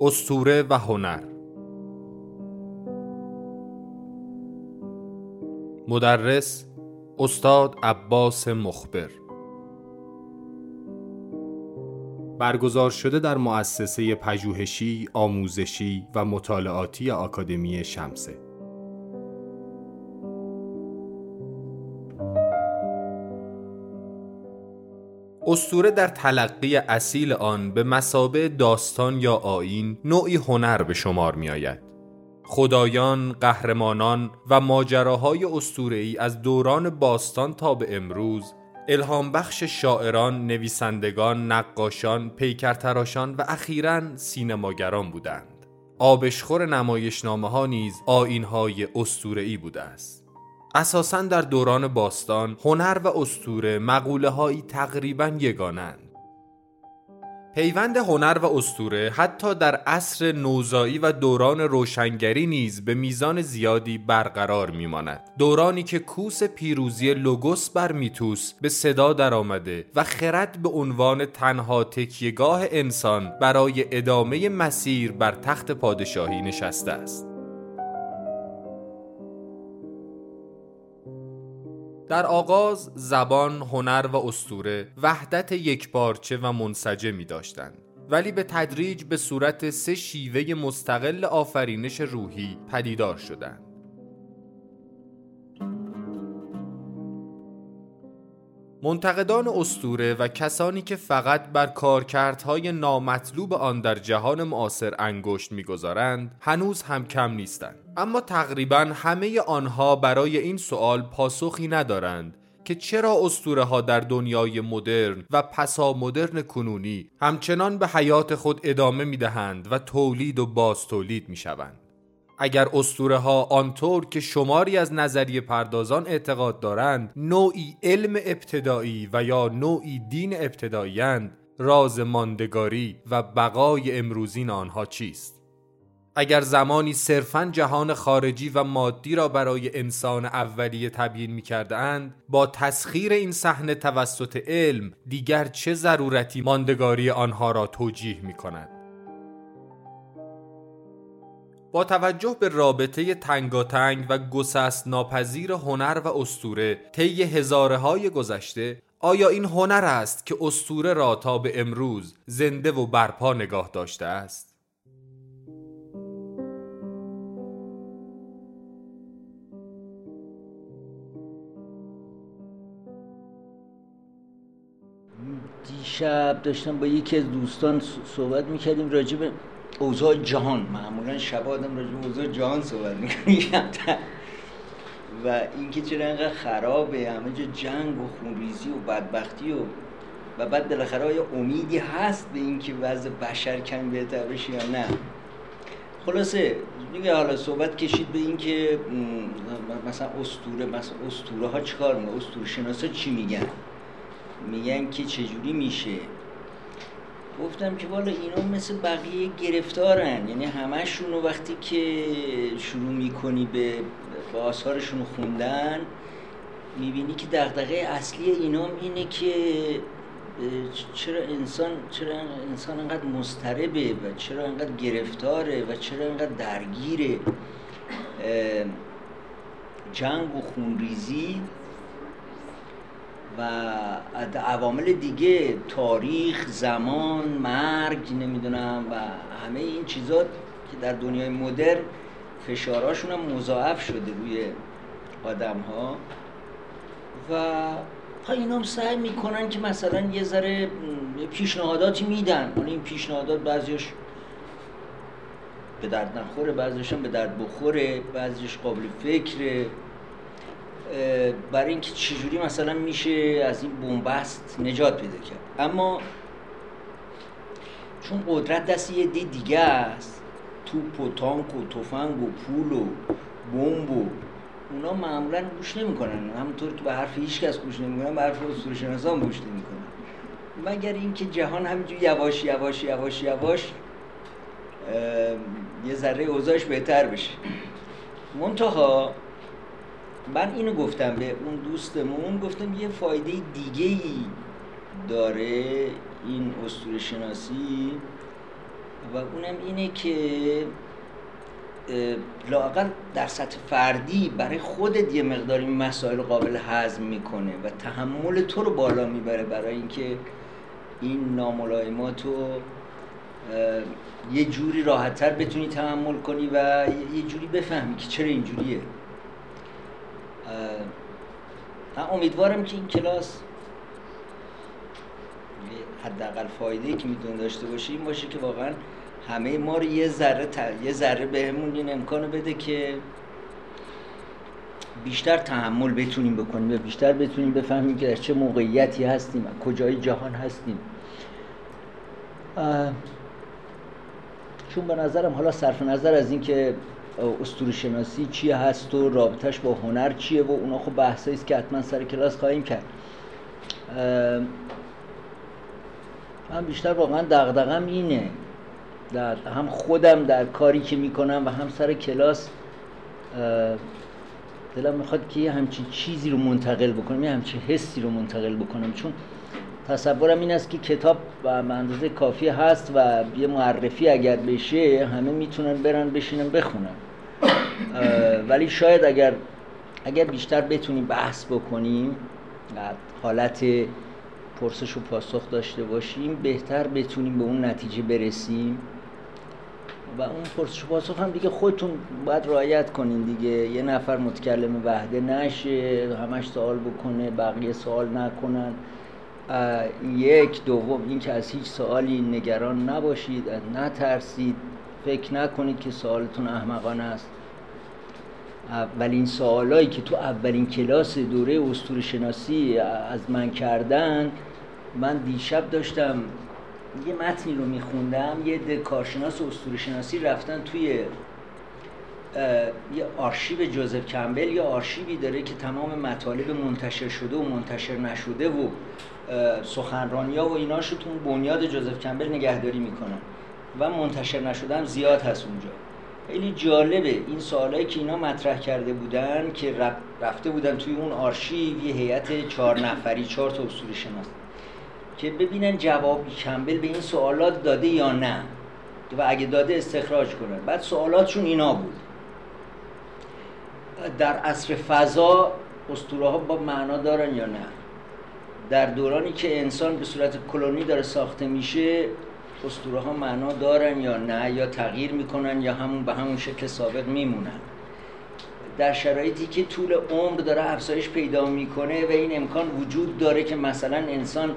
استوره و هنر. مدرس استاد عباس مخبر. برگزار شده در مؤسسه پژوهشی، آموزشی و مطالعاتی آکادمی شمسه. استوره در تلقی اصیل آن به مسابه داستان یا آین نوعی هنر به شمار می آید. خدایان، قهرمانان و ماجراهای ای از دوران باستان تا به امروز الهام بخش شاعران، نویسندگان، نقاشان، پیکرتراشان و اخیرا سینماگران بودند. آبشخور نمایشنامه ها نیز آینهای ای بوده است. اساسا در دوران باستان هنر و استوره مقوله هایی تقریبا یگانند. پیوند هنر و استوره حتی در عصر نوزایی و دوران روشنگری نیز به میزان زیادی برقرار میماند. دورانی که کوس پیروزی لوگوس بر میتوس به صدا درآمده و خرد به عنوان تنها تکیهگاه انسان برای ادامه مسیر بر تخت پادشاهی نشسته است. در آغاز زبان، هنر و استوره وحدت یکپارچه و منسجه می داشتند. ولی به تدریج به صورت سه شیوه مستقل آفرینش روحی پدیدار شدند. منتقدان استوره و کسانی که فقط بر کارکردهای نامطلوب آن در جهان معاصر انگشت می‌گذارند هنوز هم کم نیستند اما تقریبا همه آنها برای این سوال پاسخی ندارند که چرا اسطوره ها در دنیای مدرن و پسا مدرن کنونی همچنان به حیات خود ادامه می دهند و تولید و باز تولید می شوند. اگر اسطوره ها آنطور که شماری از نظریه پردازان اعتقاد دارند نوعی علم ابتدایی و یا نوعی دین ابتدایی راز ماندگاری و بقای امروزین آنها چیست؟ اگر زمانی صرفا جهان خارجی و مادی را برای انسان اولیه تبیین می اند با تسخیر این صحنه توسط علم دیگر چه ضرورتی ماندگاری آنها را توجیه می کند با توجه به رابطه تنگاتنگ و گسست ناپذیر هنر و استوره طی هزاره های گذشته آیا این هنر است که استوره را تا به امروز زنده و برپا نگاه داشته است؟ دیشب داشتم با یکی از دوستان صحبت می‌کردیم راجع به اوضاع جهان معمولا شب آدم راجع به اوضاع جهان صحبت می‌کنیم و اینکه چرا انقدر خرابه همه جا جنگ و خونریزی و بدبختی و و بعد بالاخره آیا امیدی هست به اینکه وضع بشر کم بهتر بشه یا نه؟ خلاصه میگه حالا صحبت کشید به اینکه مثلا استوره مثلا استوره ها چیکار می‌کنن استوره شناسا چی میگن؟ میگن که چجوری میشه؟ گفتم که والا اینا مثل بقیه گرفتارن. یعنی همشون وقتی که شروع می‌کنی به با آثارشون خوندن می‌بینی که دغدغه اصلی اینام اینه که چرا انسان چرا انسان انقدر مضطربه و چرا انقدر گرفتاره و چرا انقدر درگیره. جنگ و خونریزی و عوامل دیگه تاریخ زمان مرگ نمی‌دونم و همه این چیزا که در دنیای مدرن فشارهاشون هم مضاعف شده روی آدم ها و اینا هم سعی می‌کنن که مثلا یه ذره پیشنهاداتی میدن. اون این پیشنهادات بعضیش به درد نخوره بعضیش هم به درد بخوره بعضیش قابل فکره. برای اینکه چجوری مثلا میشه از این بنبست نجات پیدا کرد. اما چون قدرت دست یه دی دیگه است توپ و تانک و تفنگ و پول و بمب و اونا معمولا گوش نمی‌کنن. همونطور که به حرف هیچ کس گوش نمی‌کنن به حرف اصول شناسان گوش نمی‌کنن. مگر اینکه جهان همینجور یواش یواش یواش یواش یه ذره اوضاعش بهتر بشه. منتها من اینو گفتم به اون دوستمون گفتم یه فایده دیگه ای داره این اسطوره شناسی و اونم اینه که لاقل در سطح فردی برای خودت یه مقدار این مسائل قابل هضم می‌کنه و تحمل تو رو بالا می‌بره برای اینکه این ناملایمات رو یه جوری راحتتر بتونی تحمل کنی و یه جوری بفهمی که چرا اینجوریه. من امیدوارم که این کلاس حداقل فایده که می‌تونه داشته باشه این باشه که واقعا همه ما رو یه ذره یه ذره بهمون این امکانو بده که بیشتر تحمل بتونیم بکنیم و بیشتر بتونیم بفهمیم که در چه موقعیتی هستیم کجای جهان هستیم. چون به نظرم حالا صرف نظر از اینکه اسطوره شناسی چیه هست و رابطش با هنر چیه و اونا خب بحثایی است که حتما سر کلاس خواهیم کرد. من بیشتر واقعا دغدغم اینه. در هم خودم در کاری که می‌کنم و هم سر کلاس دلم می‌خواد که یه همچین چیزی رو منتقل بکنم یه همچین حسی رو منتقل بکنم. چون تصورم این است که کتاب به اندازه کافی هست و یه معرفی اگر بشه همه می‌تونن برن بشینن بخونن. ولی شاید اگر اگر بیشتر بتونیم بحث بکنیم حالت پرسش و پاسخ داشته باشیم بهتر بتونیم به اون نتیجه برسیم. و اون پرسش و پاسخ هم دیگه خودتون باید رعایت کنین دیگه. یه نفر متکلم وحده نشه همش سوال بکنه بقیه سوال نکنن. یک دوم این که از هیچ سوالی نگران نباشید نترسید. فکر نکنید که سوالتون احمقانه است. اولین سوالایی که تو اولین کلاس دوره استور شناسی از من کردن من دیشب داشتم یه متنی رو میخوندم یه ده کارشناس استور شناسی رفتن توی یه آرشیو جوزف کمبل یا آرشیوی داره که تمام مطالب منتشر شده و منتشر نشده و سخنرانیا و ایناشو تو بنیاد جوزف کمبل نگهداری می‌کنن و منتشر نشدن زیاد هست اونجا. خیلی جالبه. این سوالایی که اینا مطرح کرده بودن که رفته بودن توی اون آرشیو یه هیئت چهار نفری چهار تا اصول شناس که ببینن جواب کمبل به این سوالات داده یا نه و اگه داده استخراج کنن. بعد سوالاتشون اینا بود. در عصر فضا اسطوره ها با معنا دارن یا نه؟ در دورانی که انسان به صورت کلونی داره ساخته میشه اسطوره ها معنا دارن یا نه یا تغییر می‌کنن یا همون به همون شکل سابق میمونن. در شرایطی که طول عمر داره افزایش پیدا می‌کنه و این امکان وجود داره که مثلا انسان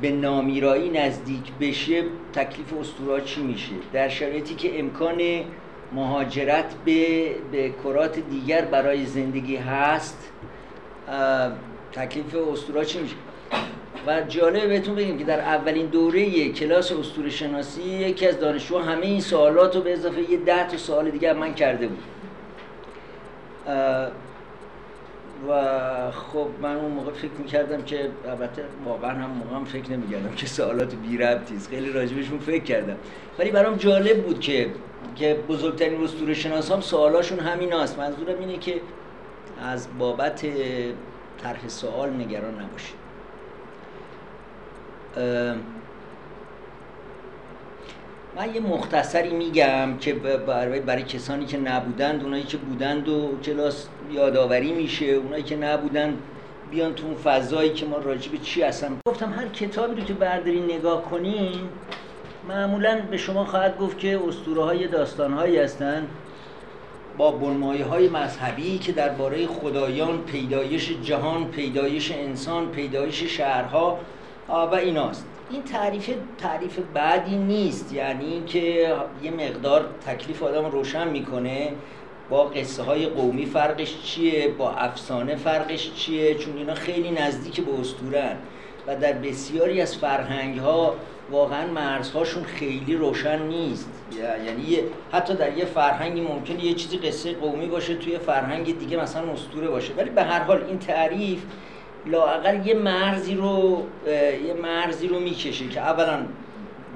به نامیرایی نزدیک بشه تکلیف اسطوره چی میشه؟ در شرایطی که امکان مهاجرت به به کرات دیگر برای زندگی هست تکلیف اسطوره چی میشه؟ و جالب بهتون بگیم که در اولین دوره کلاس اسطوره شناسی یکی از دانشجوها همه این سوالات رو به اضافه یه ده تا سوال دیگه من کرده بود. و خب من اون موقع فکر می‌کردم که البته واقعا هم موقع هم فکر نمی‌کردم که سوالات بی ربطیست خیلی راجبشون فکر کردم. ولی برام جالب بود که که بزرگترین اسطوره شناس هم سوالاشون همین هست منظورم اینه که از بابت طرح سوال نگران نباشید. من یه مختصری میگم که برای, برای کسانی که نبودند اونایی که بودند و کلاس یادآوری میشه اونایی که نبودند بیان تو اون فضایی که ما راجع به چی هستم گفتم هر کتابی رو که بردارین نگاه کنین معمولا به شما خواهد گفت که اسطوره های داستان هایی هستند. با بنمایه های مذهبی که درباره خدایان پیدایش جهان پیدایش انسان پیدایش شهرها و ایناست. این تعریف تعریف بعدی نیست. یعنی اینکه یه مقدار تکلیف آدم روشن می‌کنه. با قصه های قومی فرقش چیه؟ با افسانه فرقش چیه؟ چون اینا خیلی نزدیک به اسطورن و در بسیاری از فرهنگ ها واقعا مرزهاشون خیلی روشن نیست. یعنی حتی در یه فرهنگی ممکنه یه چیزی قصه قومی باشه توی فرهنگ دیگه مثلا اسطوره باشه. ولی به هر حال این تعریف لاقل یه مرزی رو یه مرزی رو می‌کشه که اولا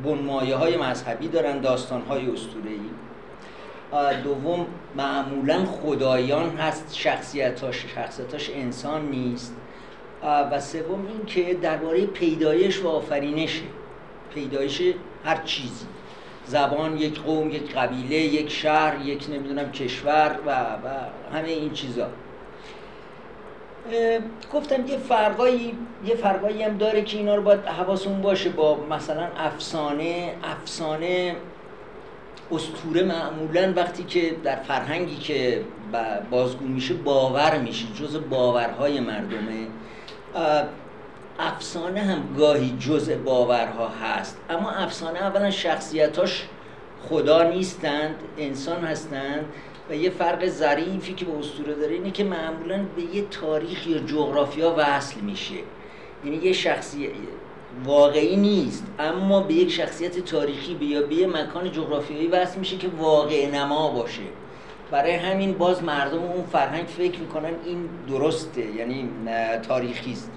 بنمایه های مذهبی دارن داستان های ای دوم معمولا خدایان هست شخصیتاش شخصیتاش انسان نیست. و سوم این که درباره پیدایش و آفرینشه. پیدایش هر چیزی. زبان یک قوم یک قبیله یک شهر یک نمی‌دونم کشور و, و همه این چیزا. گفتم یه فرقایی یه فرقایی هم داره که اینا رو باید حواسون باشه با مثلا افسانه افسانه استوره معمولا وقتی که در فرهنگی که بازگو میشه باور میشه جز باورهای مردمه. افسانه هم گاهی جزء باورها هست اما افسانه اولا شخصیتاش خدا نیستند انسان هستند. و یه فرق ظریفی که با اسطوره داره اینه که معمولا به یه تاریخ یا جغرافیا وصل میشه. یعنی یه شخصیت واقعی نیست اما به یک شخصیت تاریخی به یا به یه مکان جغرافیایی وصل میشه که واقع نما باشه. برای همین باز مردم اون فرهنگ فکر می‌کنن این درسته یعنی تاریخی است.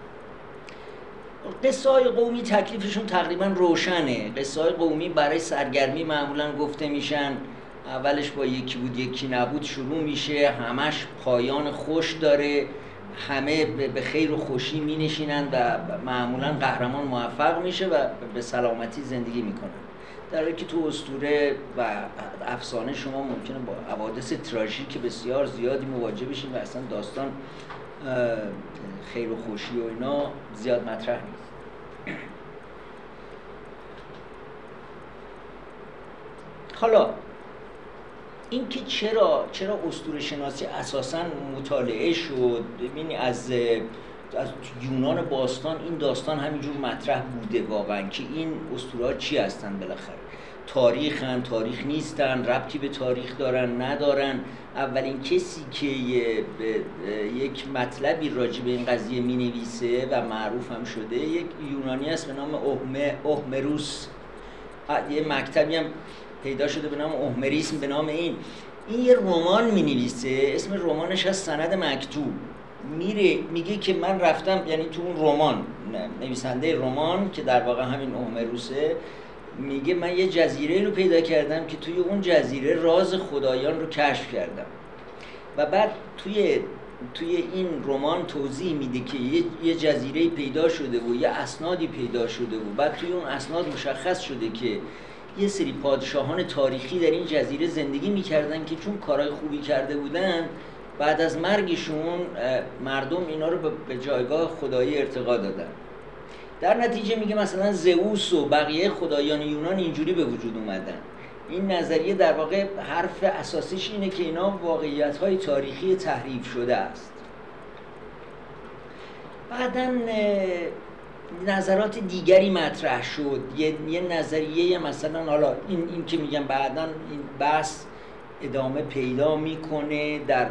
قصه های قومی تکلیفشون تقریبا روشنه. قصه های قومی برای سرگرمی معمولا گفته میشن اولش با یکی بود یکی نبود شروع میشه همش پایان خوش داره همه به خیر و خوشی می نشینن و معمولا قهرمان موفق میشه و به سلامتی زندگی می‌کنن. در که تو استوره و افسانه شما ممکنه با حوادث تراژیک بسیار زیادی مواجه بشین و اصلا داستان خیر و خوشی و اینا زیاد مطرح نیست. حالا اینکه چرا چرا اسطوره شناسی اساسا مطالعه شد؟ ببینی از از یونان باستان این داستان همینجور مطرح بوده واقعا که این اسطوره چی هستن بالاخره؟ تاریخن تاریخ نیستن ربطی به تاریخ دارن ندارن. اولین کسی که یک مطلبی راجع به این قضیه می نویسه و معروف هم شده یک یونانی است به نام اوهمروس. یه مکتبی هم پیدا شده به نام اوهمریسم به نام این. این یه رمان می نویسه اسم رمانش از سند مکتوب. میره میگه که من رفتم یعنی تو اون رمان نویسنده رمان که در واقع همین اوهمروسه میگه من یه جزیره رو پیدا کردم که توی اون جزیره راز خدایان رو کشف کردم. و بعد توی توی این رمان توضیح میده که یه, یه جزیره پیدا شده و یه اسنادی پیدا شده و بعد توی اون اسناد مشخص شده که یه سری پادشاهان تاریخی در این جزیره زندگی می‌کردن که چون کارهای خوبی کرده بودن بعد از مرگشون مردم اینا رو به جایگاه خدایی ارتقا دادن. در نتیجه میگه مثلا زئوس و بقیه خدایان یونان اینجوری به وجود اومدن. این نظریه در واقع حرف اساسیش اینه که اینا واقعیت های تاریخی تحریف شده است. بعدا نظرات دیگری مطرح شد. یه, یه نظریه مثلا حالا این, این که میگم بعدا این بحث ادامه پیدا می‌کنه در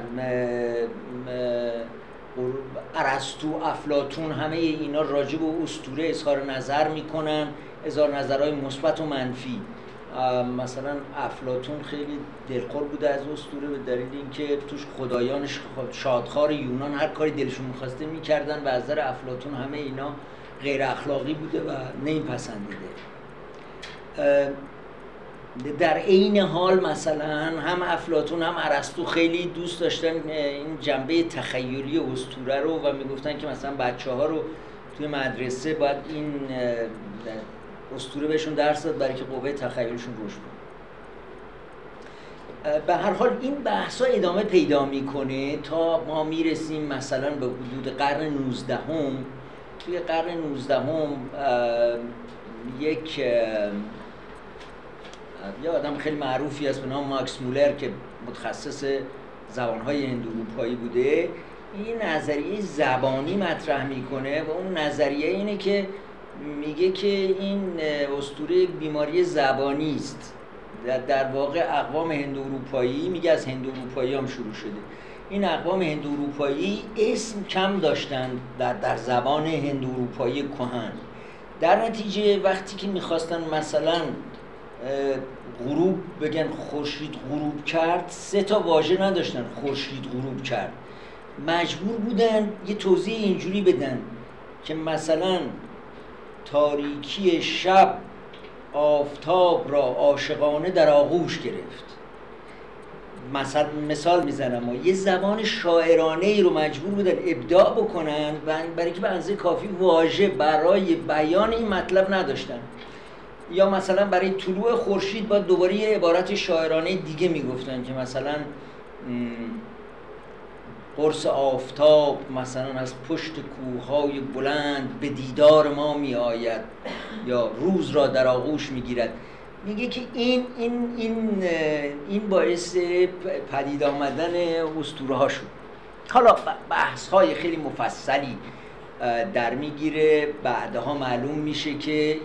ارسطو افلاتون همه اینا راجع به اسطوره اظهار نظر می‌کنن اظهار نظرهای مثبت و منفی. مثلا افلاتون خیلی دلخور بوده از اسطوره به دلیل اینکه توش خدایانش شادخار یونان هر کاری دلشون می‌خواسته می‌کردن و از نظر افلاتون همه اینا غیر اخلاقی بوده و نمیپسندیده. در عین حال مثلا هم افلاتون هم ارسطو خیلی دوست داشتن این جنبه تخیلی اسطوره رو و می‌گفتن که مثلا بچه ها رو توی مدرسه باید این اسطوره بهشون درس داد برای که قوه تخیلشون رشد کنه. به هر حال این بحث ها ادامه پیدا می‌کنه تا ما می‌رسیم مثلا به حدود قرن 19 هم توی قرن 19 هم یک یه آدم خیلی معروفی است به نام ماکس مولر که متخصص زبانهای هند اروپایی بوده. این نظریه زبانی مطرح می‌کنه و اون نظریه اینه که میگه که این اسطوره بیماری زبانی است. در واقع اقوام هند اروپایی میگه از هند اروپایی هم شروع شده. این اقوام هند اروپایی اسم کم داشتن در, در زبان هند اروپایی کهن. در نتیجه وقتی که می‌خواستن مثلا غروب بگن خورشید غروب کرد سه تا واژه نداشتن خورشید غروب کرد. مجبور بودن یه توضیح اینجوری بدن که مثلا تاریکی شب آفتاب را عاشقانه در آغوش گرفت. مثلا مثال می‌زنم و یه زبان شاعرانه ای رو مجبور بودن ابداع بکنن برای که به اندازه کافی واژه برای بیان این مطلب نداشتن. یا مثلا برای طلوع خورشید با دوباره یه عبارت شاعرانه دیگه می‌گفتن که مثلا قرص آفتاب مثلا از پشت کوههای بلند به دیدار ما می آید یا روز را در آغوش می گیرد میگه که این این این این باعث پدید آمدن اسطوره ها شد حالا بحث های خیلی مفصلی در می‌گیره. بعدها معلوم میشه که این,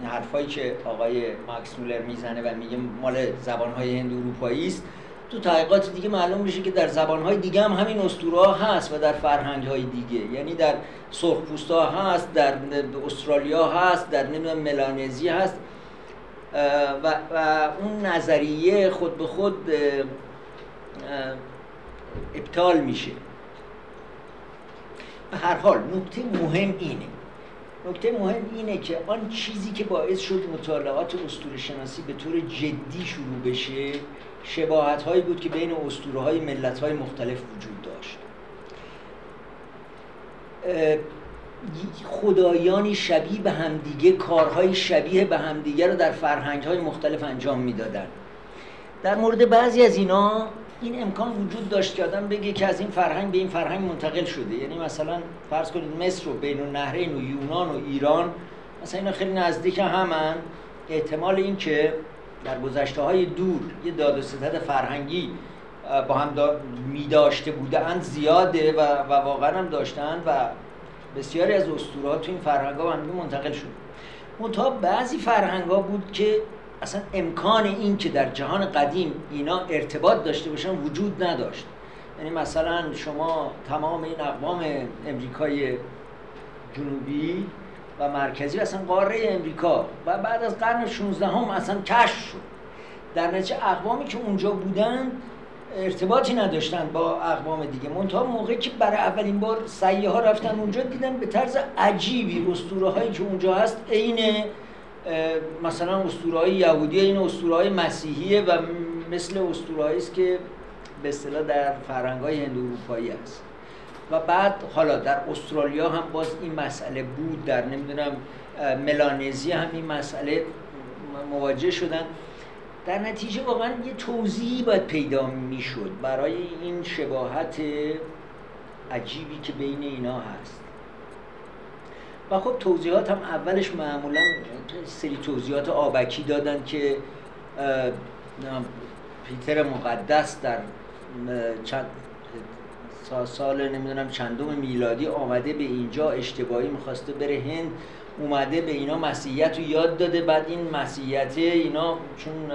این حرفایی که آقای ماکس مولر می‌زنه و میگه مال زبانهای هند اروپایی است تو تحقیقات دیگه معلوم میشه که در زبانهای دیگه هم همین اسطوره ها هست و در فرهنگ های دیگه. یعنی در سرخپوست ها هست در استرالیا هست در نمی‌دونم ملانزی هست. و, و اون نظریه خود به خود ابطال میشه. به هر حال نکته مهم اینه. نکته مهم اینه که آن چیزی که باعث شد مطالعات اسطوره شناسی به طور جدی شروع بشه شباهت هایی بود که بین اسطوره های ملت های مختلف وجود داشت. خدایانی شبیه به همدیگه کارهای شبیه به همدیگه رو در فرهنگ های مختلف انجام می‌دادن. در مورد بعضی از اینا این امکان وجود داشت که آدم بگه که از این فرهنگ به این فرهنگ منتقل شده. یعنی مثلا فرض کنید مصر و بین النهرین و یونان و ایران مثلا اینا خیلی نزدیک همن. احتمال این که در گذشته های دور یه داد و ستد فرهنگی با هم می داشته بودند زیاده و, و واقعا هم داشتن و بسیاری از اسطورات تو این فرهنگ ها هم منتقل شد. منتها بعضی فرهنگ ها بود که اصلا امکان این که در جهان قدیم اینا ارتباط داشته باشن وجود نداشت. یعنی مثلا شما تمام این اقوام امریکای جنوبی و مرکزی اصلا قاره امریکا و بعد از قرن 16 هم اصلا کشف شد. در نتیجه اقوامی که اونجا بودن ارتباطی نداشتن با اقوام دیگه. منتها موقعی که برای اولین بار سیه ها رفتن اونجا دیدن به طرز عجیبی اسطوره هایی که اونجا هست عین مثلا اسطوره های یهودی این اسطوره های مسیحیه و مثل اسطوره است که به اصطلاح در فرهنگ های هند اروپایی است و بعد حالا در استرالیا هم باز این مسئله بود در نمی‌دونم ملانزی هم این مسئله مواجه شدن. در نتیجه واقعا یه توضیحی باید پیدا می‌شد برای این شباهت عجیبی که بین اینا هست. و خب توضیحات هم اولش معمولا سری توضیحات آبکی دادن که پیتر مقدس در چند سال نمی‌دونم چندم میلادی آمده به اینجا اشتباهی می‌خواسته بره هند. اومده به اینا مسیحیت رو یاد داده بعد این مسیحیت اینا چون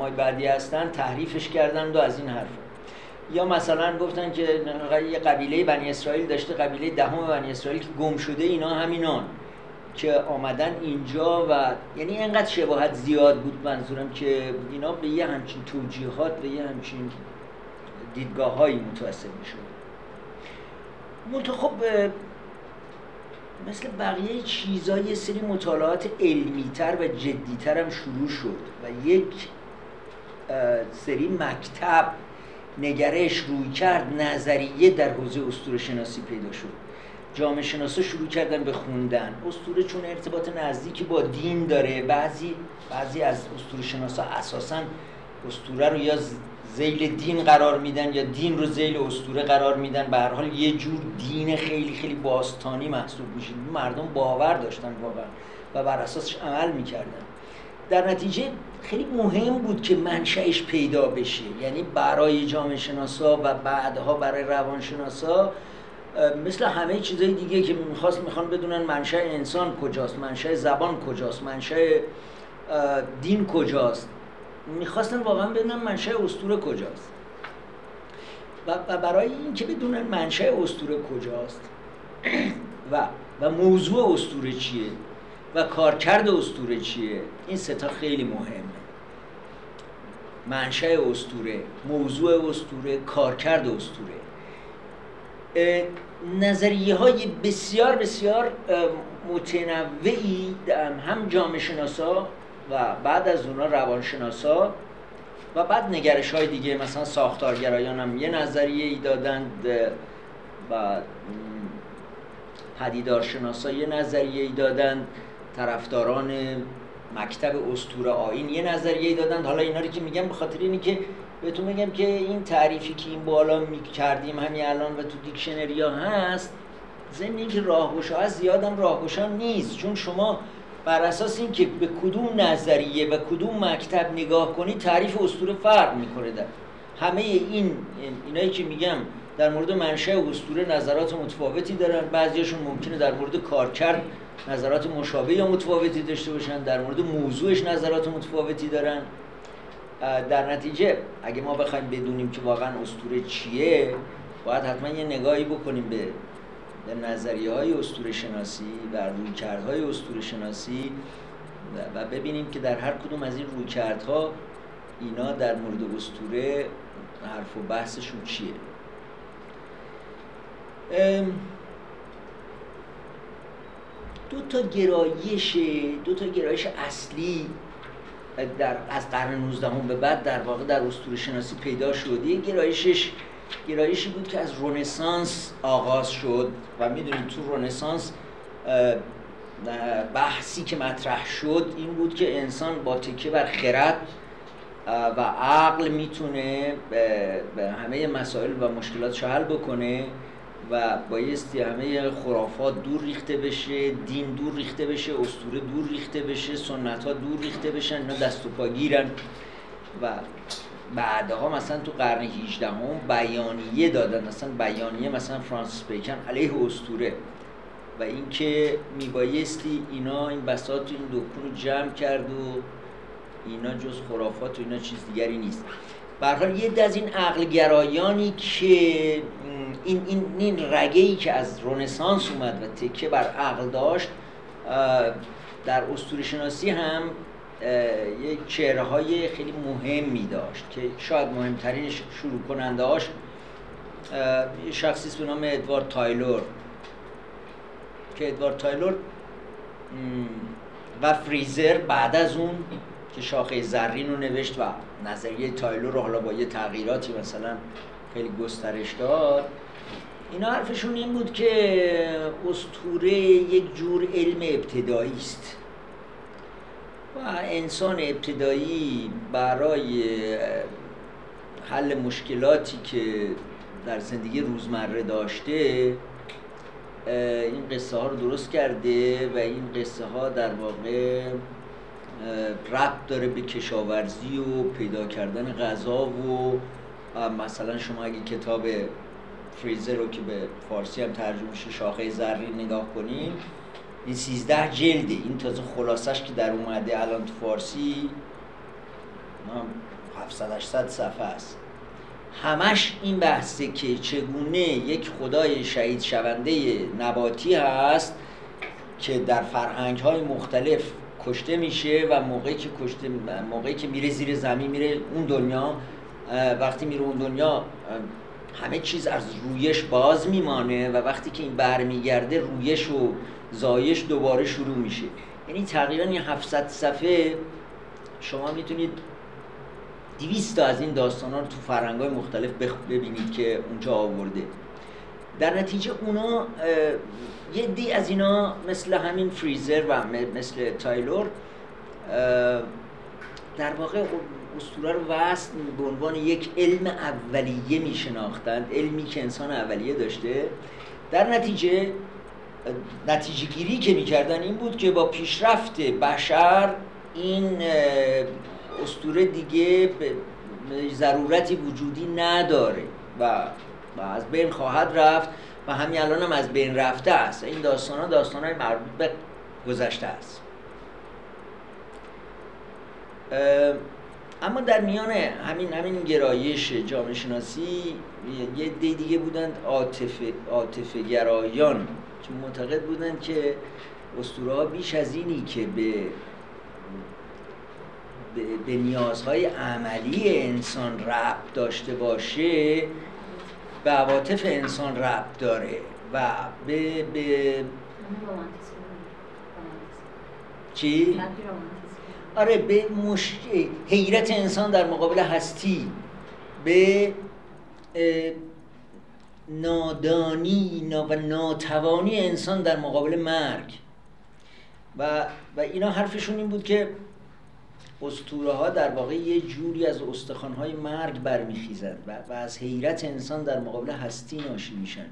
های بعدی هستن تحریفش کردن و از این حرف. یا مثلا گفتن که یه قبیله بنی اسرائیل داشته قبیله دهم بنی اسرائیل که گم شده اینا همینان که آمدن اینجا و یعنی اینقدر شباهت زیاد بود منظورم که اینا به یه همچین توجیهات به یه همچین دیدگاه هایی متوسل می شد خب مثل بقیه چیزها یه سری مطالعات علمیتر و جدیتر هم شروع شد و یک سری مکتب نگرش روی کرد نظریه در حوزه اسطوره شناسی پیدا شد. جامعه شناسا شروع کردن به خوندن. اسطوره چون ارتباط نزدیکی با دین داره بعضی بعضی از اسطوره شناسا اساسا اسطوره رو یا زیل دین قرار میدن یا دین رو زیل اسطوره قرار میدن به هر حال یه جور دین خیلی خیلی باستانی محسوب میشه. مردم باور داشتن واقعا و بر اساسش عمل می‌کردن. در نتیجه خیلی مهم بود که منشأش پیدا بشه. یعنی برای جامعه شناسا و بعدها برای روانشناسا مثل همه چیزهای دیگه که می‌خواست می‌خوان بدونن منشأ انسان کجاست منشأ زبان کجاست منشأ دین کجاست. می‌خواستن واقعا بدونن منشأ اسطوره کجاست. و برای اینکه بدونن منشأ اسطوره کجاست و و موضوع اسطوره چیه و کارکرد اسطوره چیه این ستا خیلی مهمه. منشأ اسطوره موضوع اسطوره کارکرد اسطوره. نظریه های بسیار بسیار متنوعی هم جامعه شناسا و بعد از اونا روانشناسا و بعد نگرش های دیگه مثلا ساختارگرایان هم یه نظریه ای دادند و پدیدارشناسا یه نظریه ای دادند طرفداران مکتب استور آین یه نظریه دادن حالا اینا رو که میگم به خاطر اینی که بهتون میگم که این تعریفی که این بالا می‌کردیم همین الان و تو دیکشنری ها هست ضمن اینکه راهگشا هست زیادم راهگشا نیست. چون شما بر اساس اینکه به کدوم نظریه و کدوم مکتب نگاه کنی تعریف اسطوره فرق می‌کنه در همه این اینایی که میگم در مورد منشأ اسطوره نظرات متفاوتی دارن. بعضیاشون ممکنه در مورد کارکرد نظرات مشابه یا متفاوتی داشته باشن در مورد موضوعش نظرات متفاوتی دارن. در نتیجه اگه ما بخوایم بدونیم که واقعا اسطوره چیه باید حتما یه نگاهی بکنیم به به نظریه های اسطوره شناسی و رویکردهای اسطوره شناسی و ببینیم که در هر کدوم از این رویکردها اینا در مورد اسطوره حرف و بحثشون چیه. دو تا گرایش دو تا گرایش اصلی در از قرن 19 به بعد در واقع در اسطوره شناسی پیدا شد. یه گرایشش گرایشی بود که از رونسانس آغاز شد و می‌دونید تو رونسانس بحثی که مطرح شد این بود که انسان با تکیه بر خرد و عقل می‌تونه به همه مسائل و مشکلات حل بکنه و بایستی همه خرافات دور ریخته بشه دین دور ریخته بشه اسطوره دور ریخته بشه سنت ها دور ریخته بشن اینا دست و پا گیرن و بعدها مثلا تو قرن 18 هم بیانیه دادن مثلا بیانیه مثلا فرانسیس بیکن علیه اسطوره. و اینکه میبایستی اینا این بساط این دکون رو جمع کرد و اینا جز خرافات و اینا چیز دیگری نیست. به حال یه از این عقل گرایانی که این این این رگه ای که از رنسانس اومد و تکه بر عقل داشت در اسطوره شناسی هم یک چهره های خیلی مهمی داشت که شاید مهمترین شروع کننده هاش یه شخصی به نام ادوارد تایلور. که ادوارد تایلور و فریزر بعد از اون که شاخه زرین رو نوشت و نظریه تایلور رو حالا با یه تغییراتی مثلا خیلی گسترش داد اینا حرفشون این بود که اسطوره یک جور علم ابتدایی است. و انسان ابتدایی برای حل مشکلاتی که در زندگی روزمره داشته این قصه ها رو درست کرده و این قصه ها در واقع ربط داره به کشاورزی و پیدا کردن غذا و مثلا شما اگه کتاب فریزر رو که به فارسی هم ترجمه شاخه زرین نگاه کنیم این 13 جلده. این تازه خلاصش که در اومده الان تو فارسی 700 800 صفحه است. همش این بحثه که چگونه یک خدای شهید شونده نباتی هست که در فرهنگ های مختلف کشته میشه و موقعی که کشته موقعی که میره زیر زمین میره اون دنیا وقتی میره اون دنیا همه چیز از رویش باز میمانه و وقتی که این برمیگرده رویش و زایش دوباره شروع میشه. یعنی تقریبا این 700 صفحه شما می‌تونید 200 تا از این داستان رو تو فرنگ های مختلف ببینید که اونجا آورده. در نتیجه اونا یه دی از اینا مثل همین فریزر و مثل تایلور در واقع اسطوره رو وصل به عنوان یک علم اولیه می شناختند علمی که انسان اولیه داشته. در نتیجه نتیجه گیری که می‌کردن این بود که با پیشرفت بشر این استوره دیگه ضرورتی وجودی نداره و, و از بین خواهد رفت و همین الان هم از بین رفته است. این داستان ها داستان های مربوط به گذشته است. اما در میان همین همین گرایش جامعه شناسی یه دی دیگه بودند عاطفه گرایان که معتقد بودند که اسطوره ها بیش از اینی که به به نیازهای عملی انسان ربط داشته باشه به عواطف انسان ربط داره و به به چی؟ آره به مش... حیرت انسان در مقابل هستی به نادانی و ناتوانی انسان در مقابل مرگ. و, و اینا حرفشون این بود که استوره ها در واقع یه جوری از استخوان های مرگ برمیخیزند و, و از حیرت انسان در مقابل هستی ناشی میشن.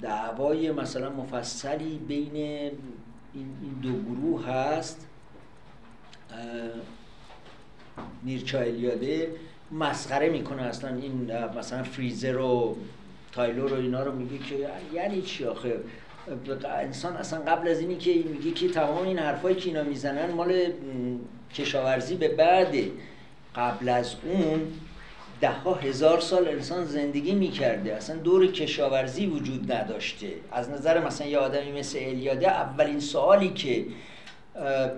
دعوای مثلا مفصلی بین این, دو گروه هست. نیرچا الیاده مسخره می‌کنه اصلا این مثلا فریزر و تایلور و اینا رو میگه که یعنی چی آخه؟ انسان اصلا قبل از اینی که میگه که تمام این حرفایی که اینا می‌زنن مال کشاورزی به بعده. قبل از اون ده ها هزار سال انسان زندگی می‌کرده. اصلا دور کشاورزی وجود نداشته. از نظر مثلا یه آدمی مثل الیاده اولین سوالی که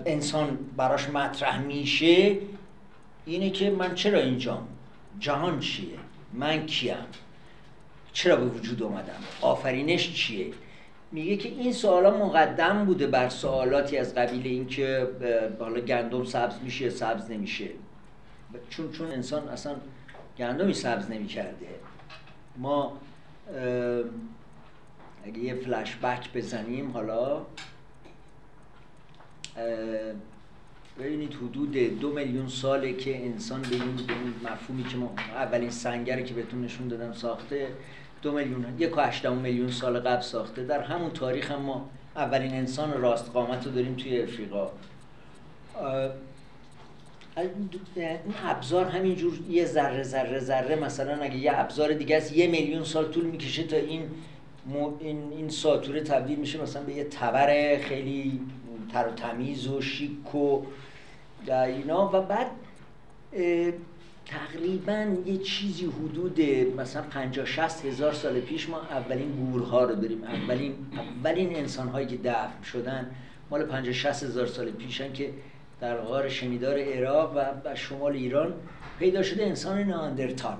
انسان براش مطرح میشه اینه که من چرا اینجام جهان چیه؟ من کیم؟ چرا به وجود اومدم؟ آفرینش چیه؟ میگه که این سوالا مقدم بوده بر سوالاتی از قبیل اینکه حالا گندم سبز میشه سبز نمیشه. چون چون انسان اصلا گندمی سبز نمی‌کرده. ما اگه یه فلش بک بزنیم حالا ببینید حدود دو میلیون ساله که انسان به این, مفهومی که ما اولین سنگری که بهتون نشون دادم ساخته دو میلیون یک و میلیون سال قبل ساخته. در همون تاریخ هم ما اولین انسان راست قامت رو داریم توی افریقا. این ابزار همینجور یه ذره ذره ذره مثلا اگه یه ابزار دیگه از یه میلیون سال طول می‌کشه تا این این این ساتوره تبدیل میشه مثلا به یه تبر خیلی تر و تمیز و شیک و اینا و بعد تقریبا یه چیزی حدود مثلا 50 60 هزار سال پیش ما اولین گورها رو داریم. اولین اولین انسان هایی که دفن شدن مال 50 60 هزار سال پیشن که در غار شمیدار عراق و شمال ایران پیدا شده انسان ناندرتال.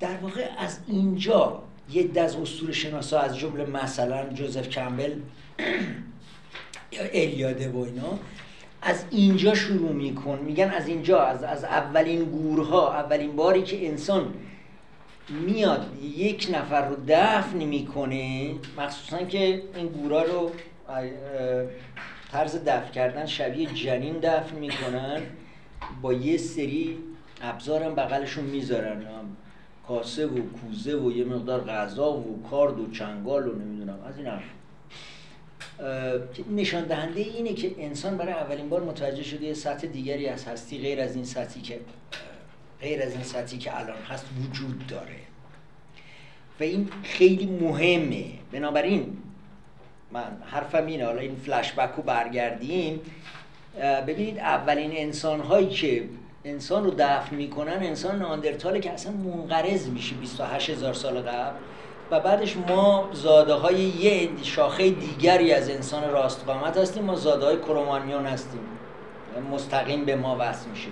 در واقع از اینجا یه دز اسطوره شناسا از جمله مثلا جوزف کمبل یا الیاده و اینا از اینجا شروع میکن. میگن از اینجا از, از اولین گورها اولین باری که انسان میاد یک نفر رو دفن می‌کنه مخصوصا که این گورا رو طرز دفن کردن شبیه جنین دفن می‌کنن. با یه سری ابزارم بغلشون می‌ذارن. کاسه و کوزه و یه مقدار غذا و کارد و چنگال و نمی‌دونم از این حرف نشان دهنده اینه که انسان برای اولین بار متوجه شده یه سطح دیگری از هستی غیر از این سطحی که غیر از این سطحی که الان هست وجود داره. و این خیلی مهمه. بنابراین من حرفم اینه حالا این فلشبک رو برگردیم. ببینید اولین انسان هایی که انسان رو دفن می‌کنن انسان ناندرتاله که اصلا منقرض میشه 28 هزار سال قبل. و بعدش ما زاده های یه شاخه دیگری از انسان راستقامت هستیم. ما زاده های کرومانیون هستیم. مستقیم به ما وصل میشه.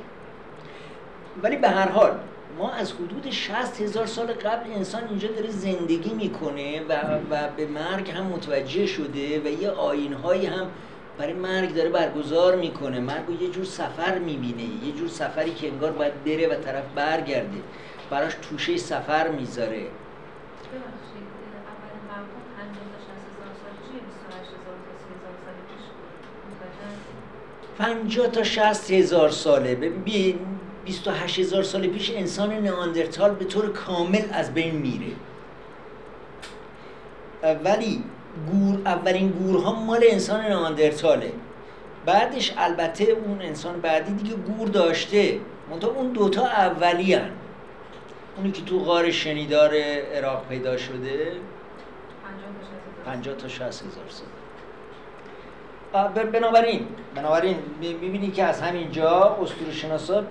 ولی به هر حال ما از حدود 60 هزار سال قبل انسان اینجا داره زندگی می‌کنه و, و به مرگ هم متوجه شده و یه آینهایی هم برای مرگ داره برگزار می‌کنه. مرگ یه جور سفر می‌بینه. یه جور سفری که انگار باید بره و طرف برگرده. براش توشه سفر می‌ذاره. 50 تا 60 هزار ساله. 28 هزار سال پیش انسان نئاندرتال به طور کامل از بین میره. ولی گور اولین گورها مال انسان نئاندرتاله. بعدش البته اون انسان بعدی دیگه گور داشته. منتها اون دوتا اولی هن. اونی که تو غار شنیدار عراق پیدا شده. 50 تا 60 هزار سال. بنابراین بنابراین می‌بینی که از همینجا اسطوره شناسا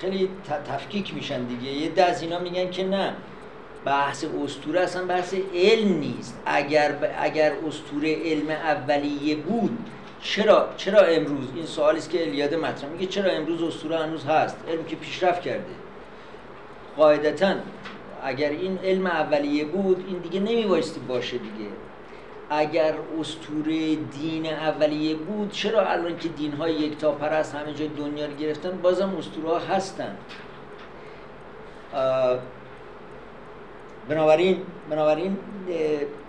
خیلی تفکیک میشن دیگه. یه ده از اینا میگن که نه. بحث اسطوره اصلا بحث علم نیست. اگر اگر اسطوره علم اولیه بود چرا چرا امروز؟ این سوالی است که الیاده مطرح میگه چرا امروز اسطوره هنوز هست؟ علم که پیشرفت کرده. قاعدتا اگر این علم اولیه بود این دیگه نمیبایستی باشه دیگه. اگر استوره دین اولیه بود چرا الان که دین های یکتا پرست همه جای دنیا رو گرفتن بازم استوره ها هستن؟ بنابراین بنابراین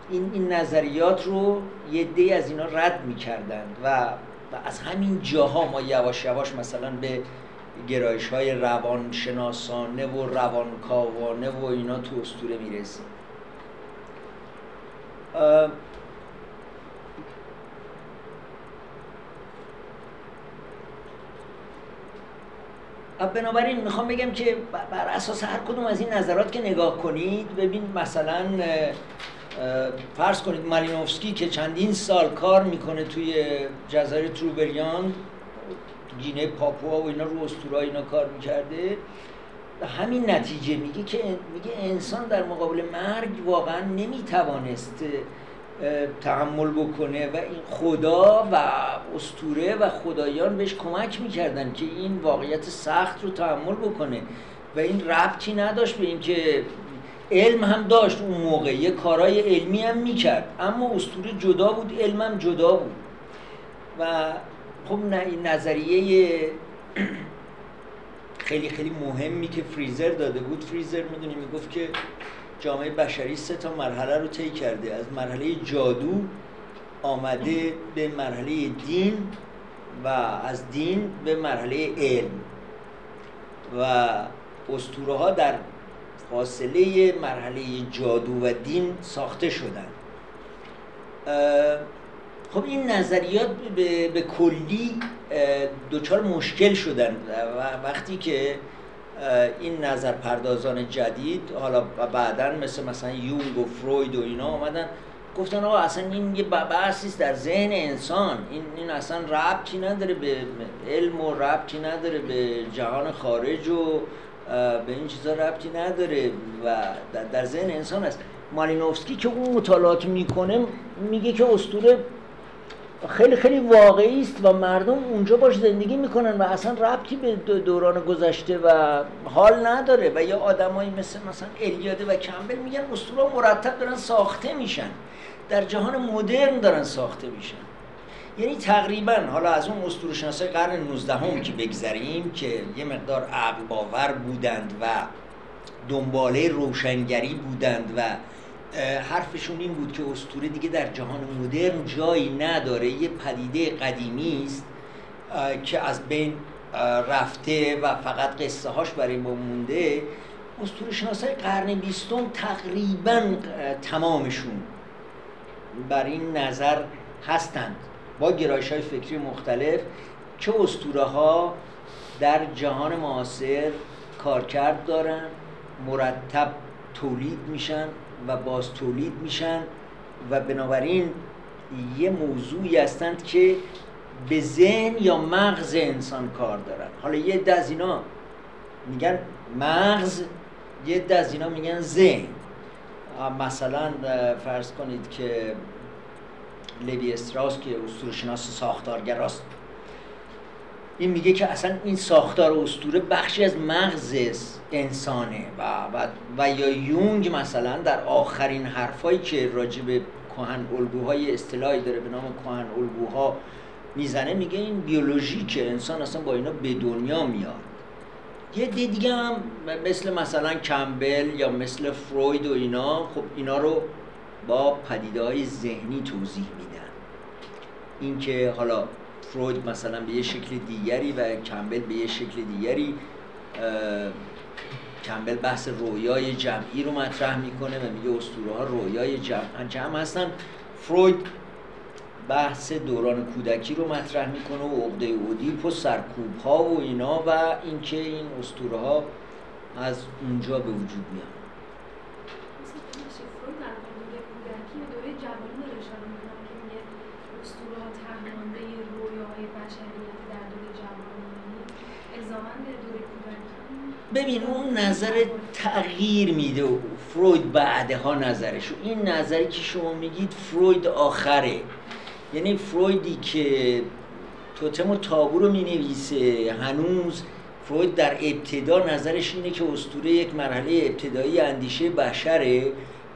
این, این نظریات رو یه دی از اینا رد می‌کردن و, و از همین جاها ما یواش یواش مثلا به گرایش های روان شناسانه و روانکاوانه و اینا تو استوره می‌رسیم. بنابراین می‌خوام بگم که بر اساس هر کدوم از این نظرات که نگاه کنید ببین مثلا فرض کنید مالینوفسکی که چندین سال کار می‌کنه توی جزایر تروبریان گینه پاپوا و اینا رو استورا اینا کار می‌کرده همین نتیجه میگه که میگه انسان در مقابل مرگ واقعا نمی‌توانست تحمل بکنه و این خدا و استوره و خدایان بهش کمک می‌کردن که این واقعیت سخت رو تحمل بکنه. و این ربطی نداشت به اینکه علم هم داشت اون موقع. یه کارهای علمی هم می‌کرد. اما استوره جدا بود علم هم جدا بود. و خب نظریه خیلی خیلی مهمی که فریزر داده بود فریزر می‌دونی می‌گفت که جامعه بشری سه تا مرحله رو طی کرده. از مرحله جادو آمده به مرحله دین و از دین به مرحله علم. و اسطوره ها در فاصله مرحله جادو و دین ساخته شدن. خب این نظریات به, به کلی دچار مشکل شدن. وقتی که این نظر پردازان جدید حالا بعدا مثل مثلا یونگ و فروید و اینا آمدن گفتن آقا اصلا این یه بحثی در ذهن انسان. این, این اصلا ربطی نداره به علم و ربطی نداره به جهان خارج و به این چیزا ربطی نداره و در ذهن انسان است. مالینوفسکی که اون مطالعات می‌کنه میگه که اسطوره خیلی خیلی واقعی است و مردم اونجا باش زندگی می‌کنن و اصلا ربطی به دوران گذشته و حال نداره و یا آدمایی مثل مثلا الیاده و کمبل میگن اسطوره مرتب دارن ساخته میشن. در جهان مدرن دارن ساخته میشن. یعنی تقریبا حالا از اون اسطوره‌شناسای قرن 19 هم که بگذریم که یه مقدار عقل باور بودند و دنباله روشنگری بودند و حرفشون این بود که اسطوره دیگه در جهان مدرن جایی نداره. یه پدیده قدیمی است که از بین رفته و فقط قصه هاش برای ما مونده. اسطوره شناسای قرن بیستم تقریبا تمامشون بر این نظر هستند. با گرایش های فکری مختلف که اسطوره ها در جهان معاصر کارکرد دارن مرتب تولید میشن. و باز تولید میشن و بنابراین یه موضوعی هستند که به ذهن یا مغز انسان کار دارن. حالا یه عده از اینا میگن مغز یه عده از اینا میگن ذهن. مثلا فرض کنید که لوی استراس که اسطوره‌شناس ساختارگر است این میگه که اصلا این ساختار اسطوره بخشی از مغز انسانه و, و, و یا یونگ مثلا در آخرین حرفایی که راجع به کهن الگوهای اصطلاحی داره به نام کهن الگوها می‌زنه میگه این بیولوژی که انسان اصلا با اینا به دنیا میاد. یه دیگه هم مثل مثلا کمبل یا مثل فروید و اینا خب اینا رو با پدیده های ذهنی توضیح میدن. اینکه حالا فروید مثلا به یه شکل دیگری و کمبل به یه شکل دیگری کمبل بحث رویای جمعی رو مطرح می‌کنه و میگه اسطوره ها رویای جمع, جمع هستن. فروید بحث دوران کودکی رو مطرح می‌کنه و عقده اودیپ و سرکوب ها و اینا و اینکه این اسطوره ها از اونجا به وجود میاد ببین اون نظر تغییر میده و فروید بعدها نظرش این نظری که شما میگید فروید آخره. یعنی فرویدی که توتم و تابو رو می‌نویسه هنوز فروید در ابتدا نظرش اینه که اسطوره یک مرحله ابتدایی اندیشه بشره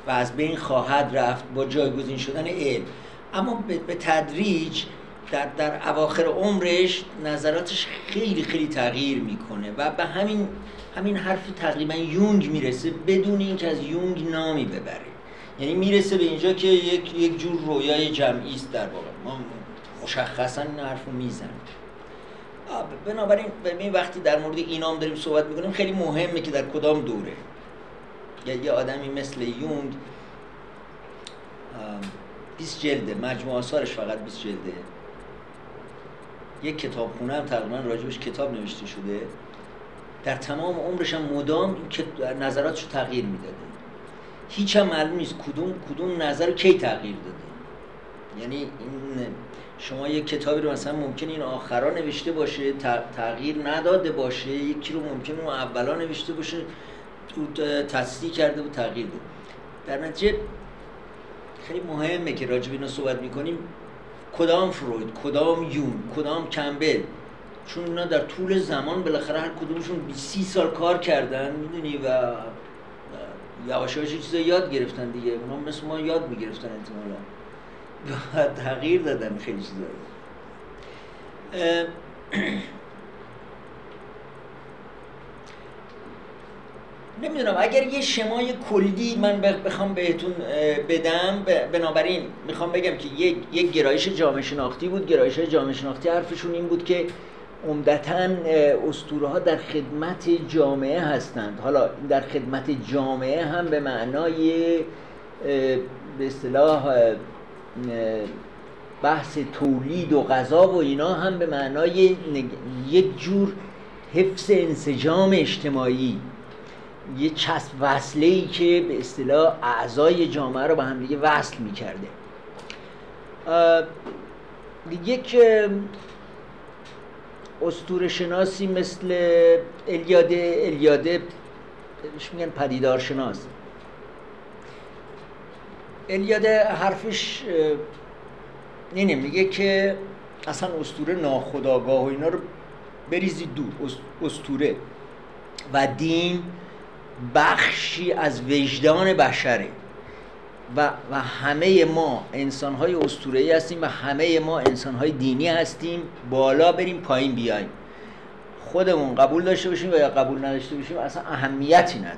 و از بین خواهد رفت با جایگزین شدن علم. اما به تدریج در, در اواخر عمرش نظراتش خیلی خیلی تغییر می‌کنه و به همین همین حرف تقریبا یونگ می‌رسه بدون اینکه از یونگ نامی ببره. یعنی می‌رسه به اینجا که یک یک جور رویای جمعی است در واقع. ما مشخصا این حرفو می‌زنیم. بنابراین ببین وقتی در مورد اینام داریم صحبت می‌کنیم خیلی مهمه که در کدام دوره. یا یه آدمی مثل یونگ 20 جلده مجموعه آثارش فقط 20 جلده. یک کتابخونه هم تقریبا راجبش کتاب نوشته شده. در تمام عمرش هم مدام این نظراتش رو تغییر می‌داده. هیچ هم معلوم نیست کدوم کدوم نظر کی تغییر داده. یعنی این شما یک کتابی رو مثلا ممکن این آخرا نوشته باشه تغییر نداده باشه یکی رو ممکن اون اولا نوشته باشه تصدیح کرده و تغییر داده. در نتیجه خیلی مهمه که راجب اینو صحبت می‌کنیم. کدام فروید کدام یون کدام کمبل چون اینا در طول زمان بالاخره هر کدومشون 20 سال کار کردن می‌دونی؟ و یواش یواش چیزا یاد گرفتن دیگه. اونا مثل ما یاد می‌گرفتن احتمالا. و تغییر دادن خیلی چیزا. نمی‌دونم. اگر یه شمای کلی من بخوام بهتون بدم بنابراین می‌خوام بگم که یک, یک گرایش جامعه شناختی بود. گرایش جامعه شناختی حرفشون این بود که عمدتا اسطوره ها در خدمت جامعه هستند. حالا در خدمت جامعه هم به معنای به اصطلاح بحث تولید و غذا و اینا هم به معنای یک جور حفظ انسجام اجتماعی. یه چسب وصله ای که به اصطلاح اعضای جامعه رو به هم دیگه وصل می‌کرده. یک استور شناسی مثل الیاده الیاده بهش میگن پدیدار شناس الیاده حرفش اینه میگه که اصلا استوره ناخداگاه و اینا رو بریزید دور. استوره و دین بخشی از وجدان بشره. و, و همه ما انسان های ای هستیم و همه ما انسان های دینی هستیم. بالا بریم پایین بیایم. خودمون قبول داشته باشیم و یا قبول نداشته باشیم اصلا اهمیتی نداره.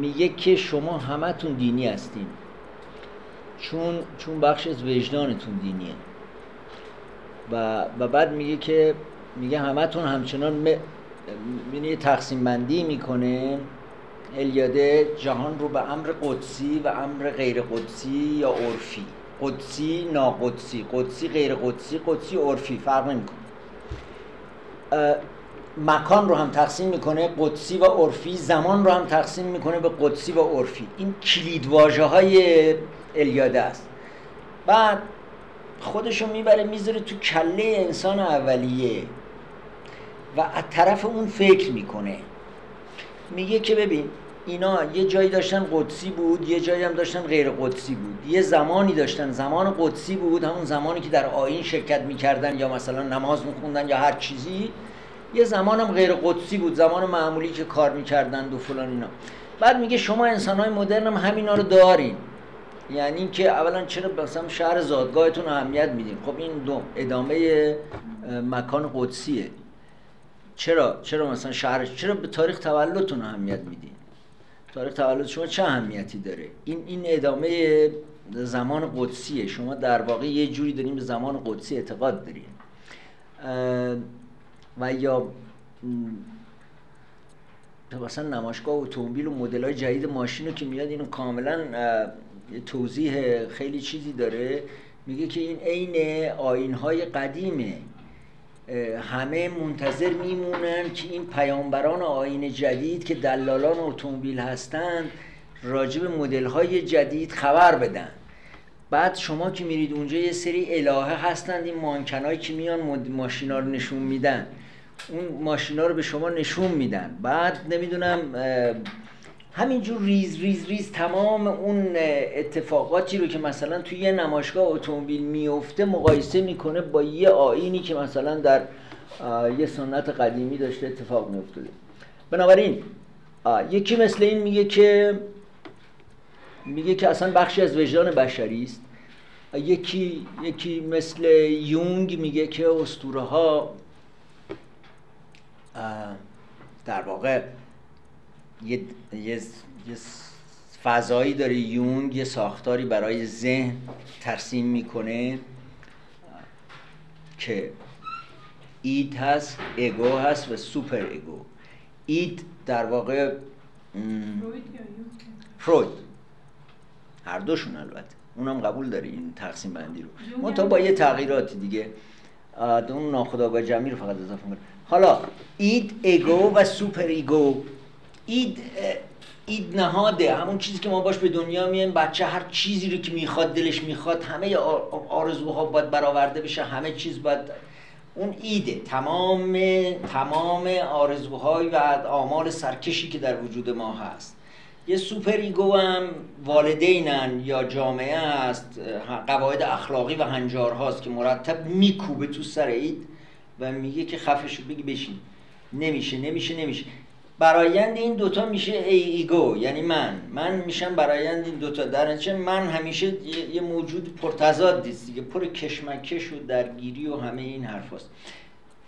میگه که شما همتون دینی هستیم چون چون بخش از وجدانتون دینیه. و, و بعد میگه که میگه همتون همچنان یعنی تقسیم بندی می‌کنه. الیاده جهان رو به امر قدسی و امر غیر قدسی یا عرفی. قدسی ناقدسی قدسی غیر قدسی قدسی عرفی. فرق نمی‌کنه. مکان رو هم تقسیم می‌کنه قدسی و عرفی. زمان رو هم تقسیم می‌کنه به قدسی و عرفی. این کلید واژه های الیاده است. بعد خودشو می‌بره می‌ذاره تو کله انسان اولیه و از طرف اون فکر می‌کنه. میگه که ببین اینا یه جایی داشتن قدسی بود یه جایی هم داشتن غیر قدسی بود. یه زمانی داشتن زمان قدسی بود همون زمانی که در آین شرکت می‌کردن یا مثلا نماز میخوندن یا هر چیزی یه زمان هم غیر قدسی بود زمان معمولی که کار می‌کردن و فلان اینا. بعد میگه شما انسان های مدرن هم همینا رو دارین. یعنی اینکه اولا چرا مثلا شهر زادگاهتون اهمیت میدین؟ خب این دو ادامه مکان قدسیه. چرا؟ چرا مثلا شهر چرا به تاریخ تولدتون اهمیت میدین؟ تاریخ تولد شما چه اهمیتی داره؟ این این ادامه زمان قدسیه. شما در واقع یه جوری داریم به زمان قدسی اعتقاد داریم و یا مثلا نمایشگاه اتومبیل و مدل های جدید ماشین رو که میاد اینو کاملا توضیح خیلی چیزی داره. میگه که این عین آین های قدیمه. همه منتظر میمونن که این پیامبران آین جدید که دلالان اتومبیل هستند راجب مدل های جدید خبر بدن. بعد شما که میرید اونجا یه سری الهه هستند این مانکنایی که میان ماشینا رو نشون میدن. اون ماشینا رو به شما نشون میدن. بعد نمی‌دونم همینجور ریز ریز ریز تمام اون اتفاقاتی رو که مثلا توی یه نمایشگاه اتومبیل میفته مقایسه می‌کنه با یه آیینی که مثلا در یه سنت قدیمی داشته اتفاق میافتاده. بنابراین یکی مثل این میگه که میگه که اصلا بخشی از وجدان بشری است. یکی یکی مثل یونگ میگه که اسطوره ها در واقع یه, یه, فضایی داره یونگ یه ساختاری برای ذهن ترسیم می‌کنه که اید هست اگو هست و سوپر اگو اید در واقع فروید هر دوشون البته. اونم قبول داره این تقسیم بندی رو. تا با یه تغییراتی دیگه. اون ناخودآگاه جمعی رو فقط اضافه کنم حالا id ego و super ego. id id نهاده. همون چیزی که ما باش به دنیا میایم بچه هر چیزی رو که می‌خواد دلش می‌خواد همه آرزوها باید برآورده بشه همه چیز باید اون id ه. تمام تمام آرزوهای و آمال سرکشی که در وجود ما هست. یه super ego هم والدینن یا جامعه است. قواعد اخلاقی و هنجارهاست که مرتب میکوبه تو سر id و میگه که خفه شو بگیر بشین. نمیشه نمیشه نمیشه. برایند این دوتا میشه ای ego یعنی من. من میشم برایند این دوتا. در نتیجه من همیشه یه موجود پرتضاد دیگه. پر کشمکش و درگیری و همه این حرف هاست.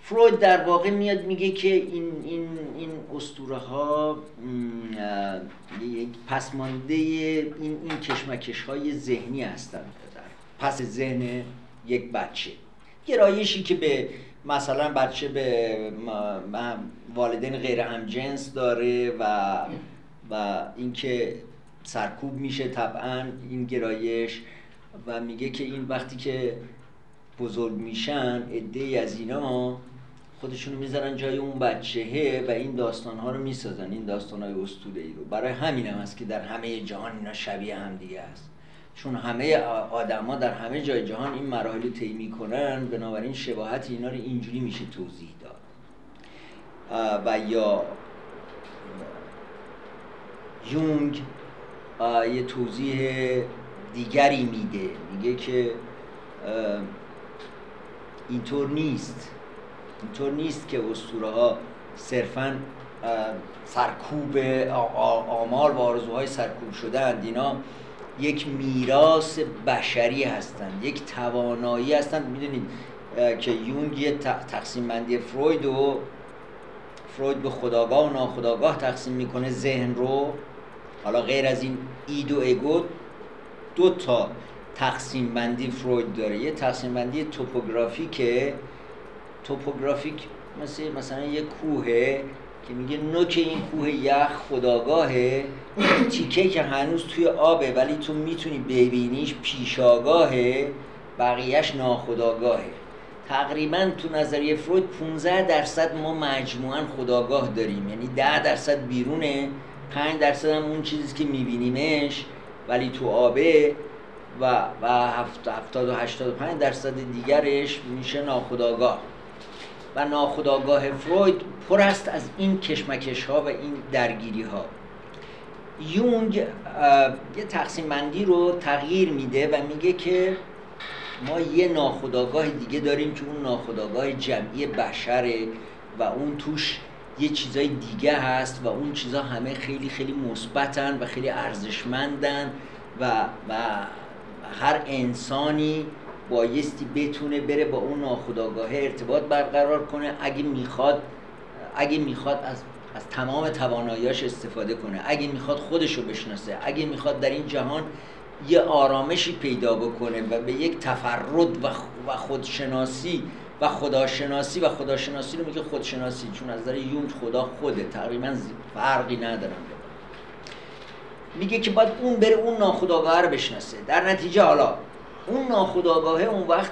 فروید در واقع میاد میگه که این این این اسطوره ها یک پسمانده این این کشمکش های ذهنی هستند. پس ذهن یک بچه. گرایشی که به مثلا بچه به والدین غیر همجنس داره و و اینکه سرکوب میشه طبعا این گرایش و میگه که این وقتی که بزرگ میشن عده از اینا خودشون می‌ذارن جای اون بچهه و این داستان ها رو می‌سازن این داستان های اسطوره ای رو. برای همین هم هست که در همه جهان اینا شبیه هم دیگه است چون همه آدما در همه جای جهان این مراحل رو طی می‌کنن بنابراین شباهت اینا رو اینجوری میشه توضیح داد. و یا یونگ یه توضیح دیگری میده. میگه که اینطور نیست. اینطور نیست که اسطوره ها صرفا سرکوب آمال و آرزوهای سرکوب شدن اینا یک میراث بشری هستند یک توانایی هستند. می‌دونید که یونگ تقسیم بندی فروید و فروید به خداگاه و ناخداگاه تقسیم می‌کنه ذهن رو. حالا غیر از این اید و اگو دو تا تقسیم بندی فروید داره. یه تقسیم بندی توپوگرافیکه توپوگرافیک مثل مثلا یه کوهه که میگه نوک این کوه یخ خداگاهه. تیکه که هنوز توی آبه ولی تو می‌تونی ببینیش پیشاگاهه بقیهش ناخداگاهه. تقریبا تو نظریه فروید 15 درصد ما مجموعا خداگاه داریم. یعنی 10 درصد بیرونه 5 درصد هم اون چیزی که میبینیمش ولی تو آبه و و 70 و 85 درصد دیگرش میشه ناخداگاه. و ناخداگاه فروید پر است از این کشمکش ها و این درگیری ها یونگ یه تقسیم بندی رو تغییر میده و میگه که ما یه ناخداگاه دیگه داریم که اون ناخداگاه جمعی بشره و اون توش یه چیزای دیگه هست و اون چیزا همه خیلی خیلی مثبتن و خیلی ارزشمندن و و هر انسانی بایستی بتونه بره با اون ناخداگاه ارتباط برقرار کنه اگه می‌خواد اگه می‌خواد از از تمام تواناییاش استفاده کنه. اگه می‌خواد خودش رو بشناسه. اگه می‌خواد در این جهان یه آرامشی پیدا بکنه و به یک تفرد و خودشناسی و خداشناسی و خداشناسی رو میگه خودشناسی چون از نظر یونگ خدا خوده. تقریبا فرقی ندارم. میگه که باید اون بره اون ناخداگاه رو بشناسه. در نتیجه حالا اون ناخداگاهه اون وقت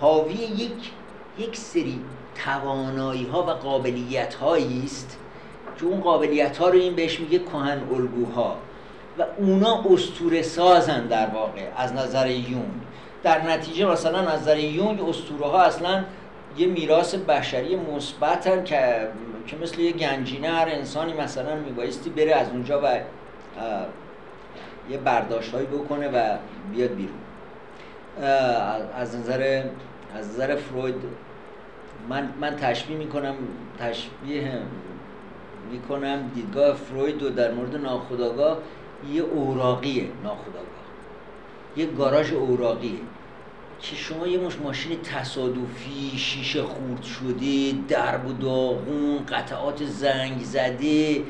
حاوی یک یک سری توانایی ها و قابلیت هایی است که اون قابلیت ها رو این بهش میگه کهن الگوها. و اونا استوره سازن در واقع از نظر یونگ. در نتیجه مثلا از نظر یونگ استوره ها اصلا یه میراث بشری مثبتن که که مثل یه گنجینه هر انسانی مثلا میبایستی بره از اونجا و یه برداشت بکنه و بیاد بیرون. از نظر از نظر فروید من من تشبیه می‌کنم تشبیه می‌کنم دیدگاه فروید و در مورد ناخداگاه یه اوراقیه ناخداگاه یه گاراژ اوراقیه. که شما یه مش ماشین تصادفی شیشه خورد شده درب و داغون قطعات زنگ زده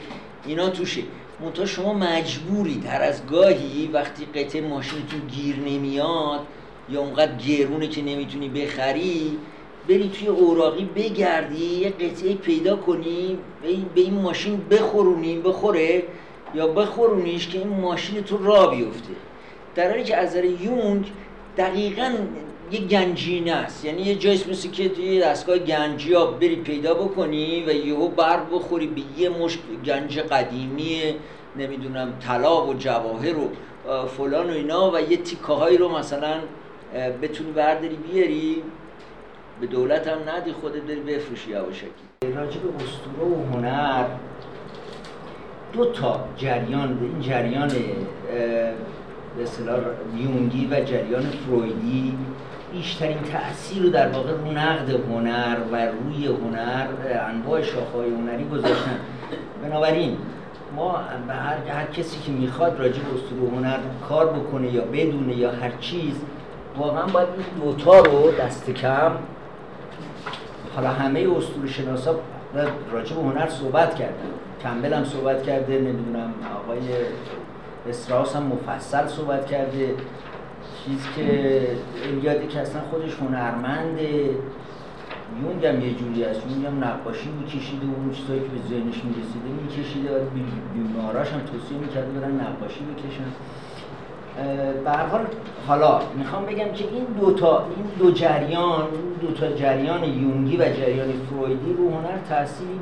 اینا توشه. منتها شما مجبورید هر از گاهی وقتی قطعه ماشینتون گیر نمیاد یا اونقدر گرونه که نمی‌تونی بخری بری توی اوراقی بگردی یه قطعه پیدا کنی به این ماشین بخورونی بخوره یا بخورونیش که این ماشین تو را بیفته. در حالی که از یونگ دقیقا یه گنجینه است. یعنی یه جایست مثل که توی دستگاه گنجیاب بری پیدا بکنی و یهو برق بخوری به یه مشت گنج قدیمی نمی‌دونم طلا و جواهر و فلان و اینا و یه تیکه هایی رو مثلا بتونی برداری بیاری. به دولت هم ندی خودت داری بفروشی یواشکی. راجع به اسطوره و هنر. دو تا جریان این جریان به اصطلاح یونگی و جریان فرویدی بیشترین تاثیر رو در واقع رو نقد هنر و روی هنر انواع شاخه‌های هنری گذاشتن. بنابراین ما به هر, هر کسی که می‌خواد راجع به اسطوره هنر کار بکنه یا بدونه یا هر چیز واقعا باید این دوتا رو دست کم حالا همه اسطوره شناسا راجع به هنر صحبت کردن. کمبل هم صحبت کرده نمی‌دونم آقای استراس هم مفصل صحبت کرده. چیزی که الیاده که اصلا خودش هنرمنده. یونگ هم یه جوری است یونگ هم نقاشی میکشیده و اون چیزایی که به ذهنش می‌رسیده میکشیده. و بیماراش هم توصیه می‌کرده برن نقاشی بکشن. به حال حالا می‌خوام بگم که این دو تا این دو جریان دو تا جریان یونگی و جریان فرویدی رو هنر تاثیری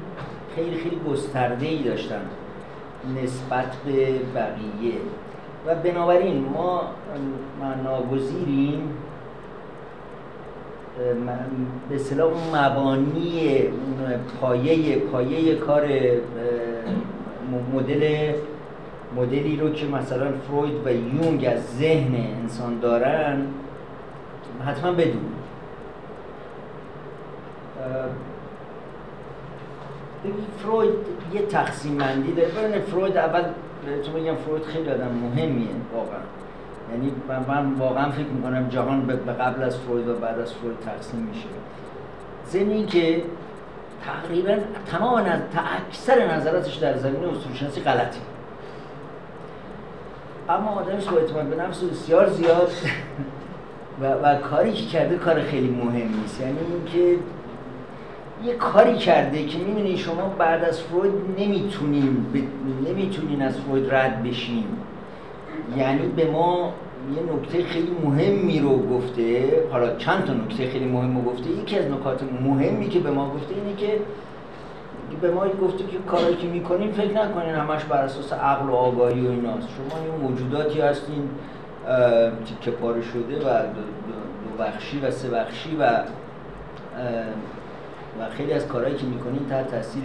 خیلی خیلی گسترده ای داشتن نسبت به بقیه. و بنابراین ما ناگزیریم به اون مبانی پایه پایه کار مدل مدلی رو که مثلا فروید و یونگ از ذهن انسان دارن حتما بدون فروید یه تقسیم بندی داره. فروید اول تو بگم فروید خیلی آدم مهمیه واقعا. یعنی من واقعا فکر می‌کنم جهان به قبل از فروید و بعد از فروید تقسیم میشه. ضمن که تقریبا تمام نظر... اکثر نظراتش در زمینه اصولشناسی غلطی اما آدمش با اعتماد به نفس بسیار زیاد و, و کاری که کرده کار خیلی مهمی است. یعنی اینکه یه کاری کرده که می‌بینی شما بعد از فروید نمی‌تونین نمی‌تونین از فروید رد بشین. یعنی به ما یه نکته خیلی مهمی رو گفته حالا چند تا نکته خیلی مهم رو گفته. یکی از نکات مهمی که به ما گفته اینه که به ما گفته که کاری که می‌کنیم فکر نکنین همش بر اساس عقل و آگاهی و ایناست. شما یه موجوداتی هستین تیکه پاره شده و دو بخشی و سه بخشی و و خیلی از کارهایی که می‌کنین تحت تاثیر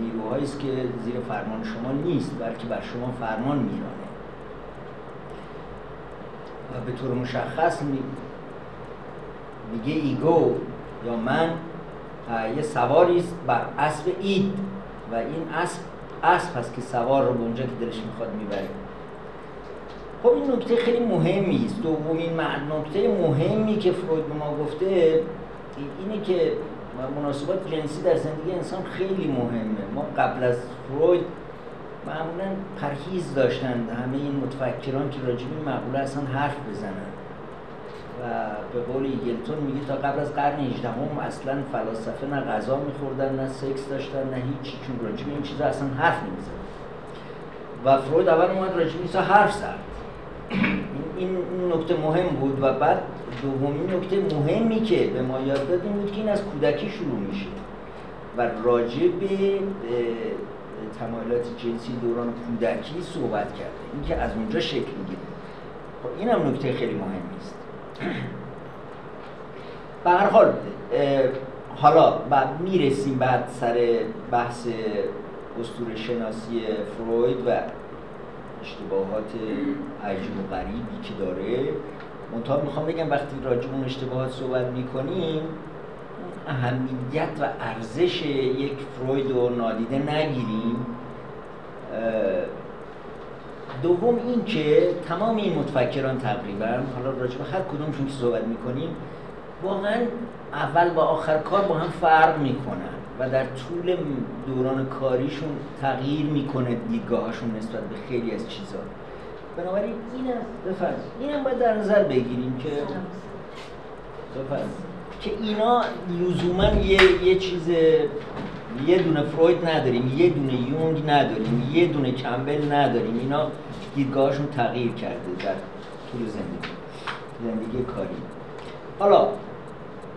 نیروهایی است که زیر فرمان شما نیست بلکه بر شما فرمان میرانه. و به طور مشخص میگه ایگو یا من یه سواری است بر اسب اید و این اسب اسب هست که سوار رو به اونجا که دلش می‌خواد می‌بره. خب این نکته خیلی مهمی است. دومین نکته مهمی که فروید به ما گفته اینه که مناسبات جنسی در زندگی انسان خیلی مهمه. ما قبل از فروید معمولا پرهیز داشتند همه این متفکران که راجع به مقوله اصلا حرف بزنن. و به قول ایگلتون میگه تا قبل از قرن 18 هم اصلا فلاسفه نه غذا میخوردن نه سکس داشتن نه هیچی چون راجع به این چیزا اصلا حرف نمیزن و فروید اول اومد راجع به حرف زد. این نکته مهم بود و بعد دومین نکته مهمی که به ما یاد داد این بود که این از کودکی شروع میشه و راجع به تمایلات جنسی دوران کودکی صحبت کرده. این که از اونجا شکل می‌گیره. خب این هم نکته خیلی مهمی است به هر حال حالا بعد می‌رسیم بعد سر بحث اسطوره شناسی فروید و اشتباهات عجیب و غریبی که داره. منتها می‌خوام بگم وقتی راجع اون اشتباهات صحبت می‌کنیم اهمیت و ارزش یک فروید رو نادیده نگیریم. دوم این که تمام این متفکران تقریبا حالا راجع به هر کدومشون که صحبت می‌کنیم واقعا اول و آخر کار با هم فرق می‌کنن. و در طول دوران کاریشون تغییر می‌کنه دیدگاهشون نسبت به خیلی از چیزها بنابراین این بفرض اینم باید در نظر بگیریم که بفرض که اینا لزوما یه, یه چیز یه دونه فروید نداریم یه دونه یونگ نداریم یه دونه کمبل نداریم. اینا دیدگاهشون تغییر کرده در طول زندگی زندگی کاری. حالا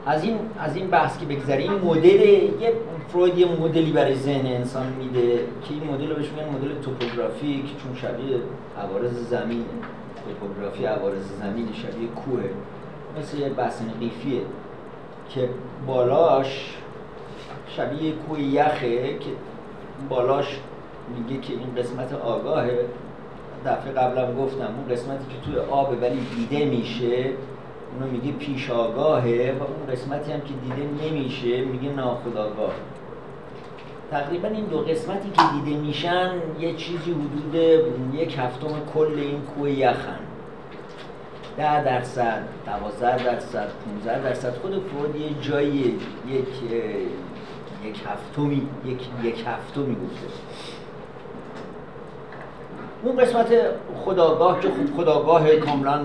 از این از این بحث که بگذریم مدل یه فروید یه مدلی برای ذهن انسان میده که این مدل رو بهش میگن مدل توپوگرافیک چون شبیه عوارض زمین توپوگرافی عوارض زمین شبیه کوه. مثل یه بسن قیفیه که بالاش شبیه کوه یخه که بالاش میگه که این قسمت آگاهه. دفعه قبلم گفتم اون قسمتی که توی آب ولی دیده میشه. اونو میگه پیش آگاهه و اون قسمتی هم که دیده نمیشه میگه ناخداگاه تقریبا این دو قسمتی که دیده میشن یه چیزی حدود یک هفتم کل این کوه یخن. ده درصد دوازده درصد 15 درصد خود فرود یه جایی یک یک هفتمی یک یک هفتمی گفته. اون قسمت خداگاه که خداگاه کاملا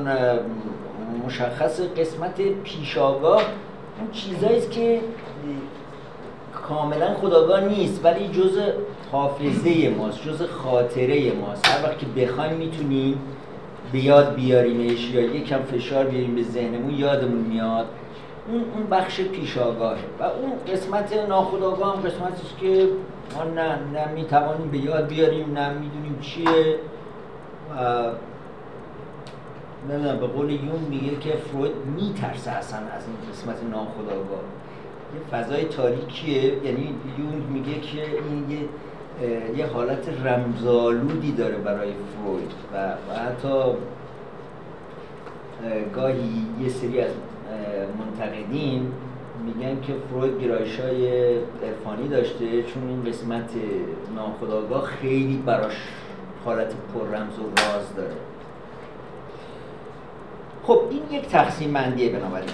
مشخص قسمت پیشاگاه اون چیزایی که کاملا خداگاه نیست ولی جز حافظه ماست جز خاطره ماست. هر وقت که بخوایم می‌تونیم به یاد بیاریمش یا یکم فشار بیاریم به ذهنمون یادمون میاد. اون اون بخش پیشاگاهه و اون قسمت ناخداگاه هم قسمتی که ما نه نه می‌توانیم به یاد بیاریم نه می‌دونیم چیه. نمی‌دونم به قول یون میگه که فروید میترسه اصلا از این قسمت ناخداگاه یه فضای تاریکیه یعنی یون میگه که این یه یه حالت رمزالودی داره برای فروید و, و حتی گاهی یه سری از منتقدین میگن که فروید گرایش های عرفانی داشته چون این قسمت ناخداگاه خیلی براش حالت پر رمز و راز داره. خب این یک تقسیم بندیه بنابراین.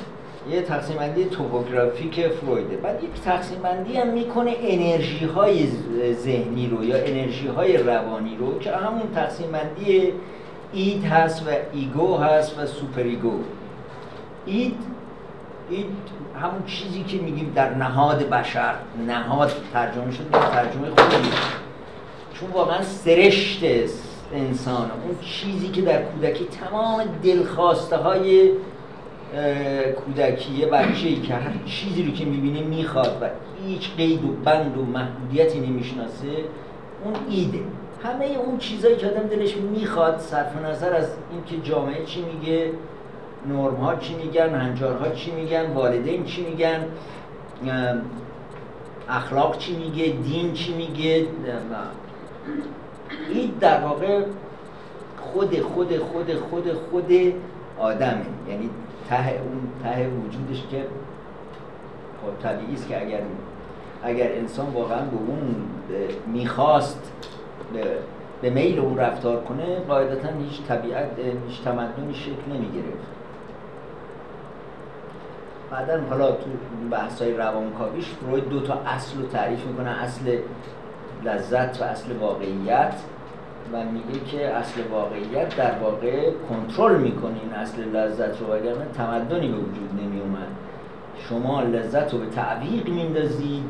یه تقسیم بندی توپوگرافیک فرویده. بعد یک تقسیم بندی هم می‌کنه انرژی های ذهنی رو یا انرژی های روانی رو که همون تقسیم بندی id هست و ego هست و super ego. id id همون چیزی که میگیم در نهاد بشر نهاد ترجمه شد ترجمه خوبی چون واقعا سرشت انسان. اون چیزی که در کودکی تمام دلخواسته های کودکی بچه که هر چیزی رو که می‌بینه می‌خواد و هیچ قید و بند و محدودیتی نمی‌شناسه اون ایده. همه اون چیزایی که آدم دلش می‌خواد صرف نظر از اینکه جامعه چی میگه نرم ها چی میگن هنجارها چی میگن والدین چی میگن اخلاق چی میگه دین چی میگه این در واقع خود خود خود خود خود آدمه. یعنی ته اون ته وجودش که خب طبیعی است که اگر اگر انسان واقعا به اون می‌خواست به, به میل اون رفتار کنه قاعدتا هیچ طبیعت هیچ تمدنی شکل نمی‌گرفت. بعدا حالا تو بحث های روانکاویش فروید دو تا اصل رو تعریف می‌کنه. اصل لذت و اصل واقعیت و میگه که اصل واقعیت در واقع کنترل می‌کنه این اصل لذت رو وگرنه تمدنی به وجود نمی اومد شما لذت رو به تعویق میندازید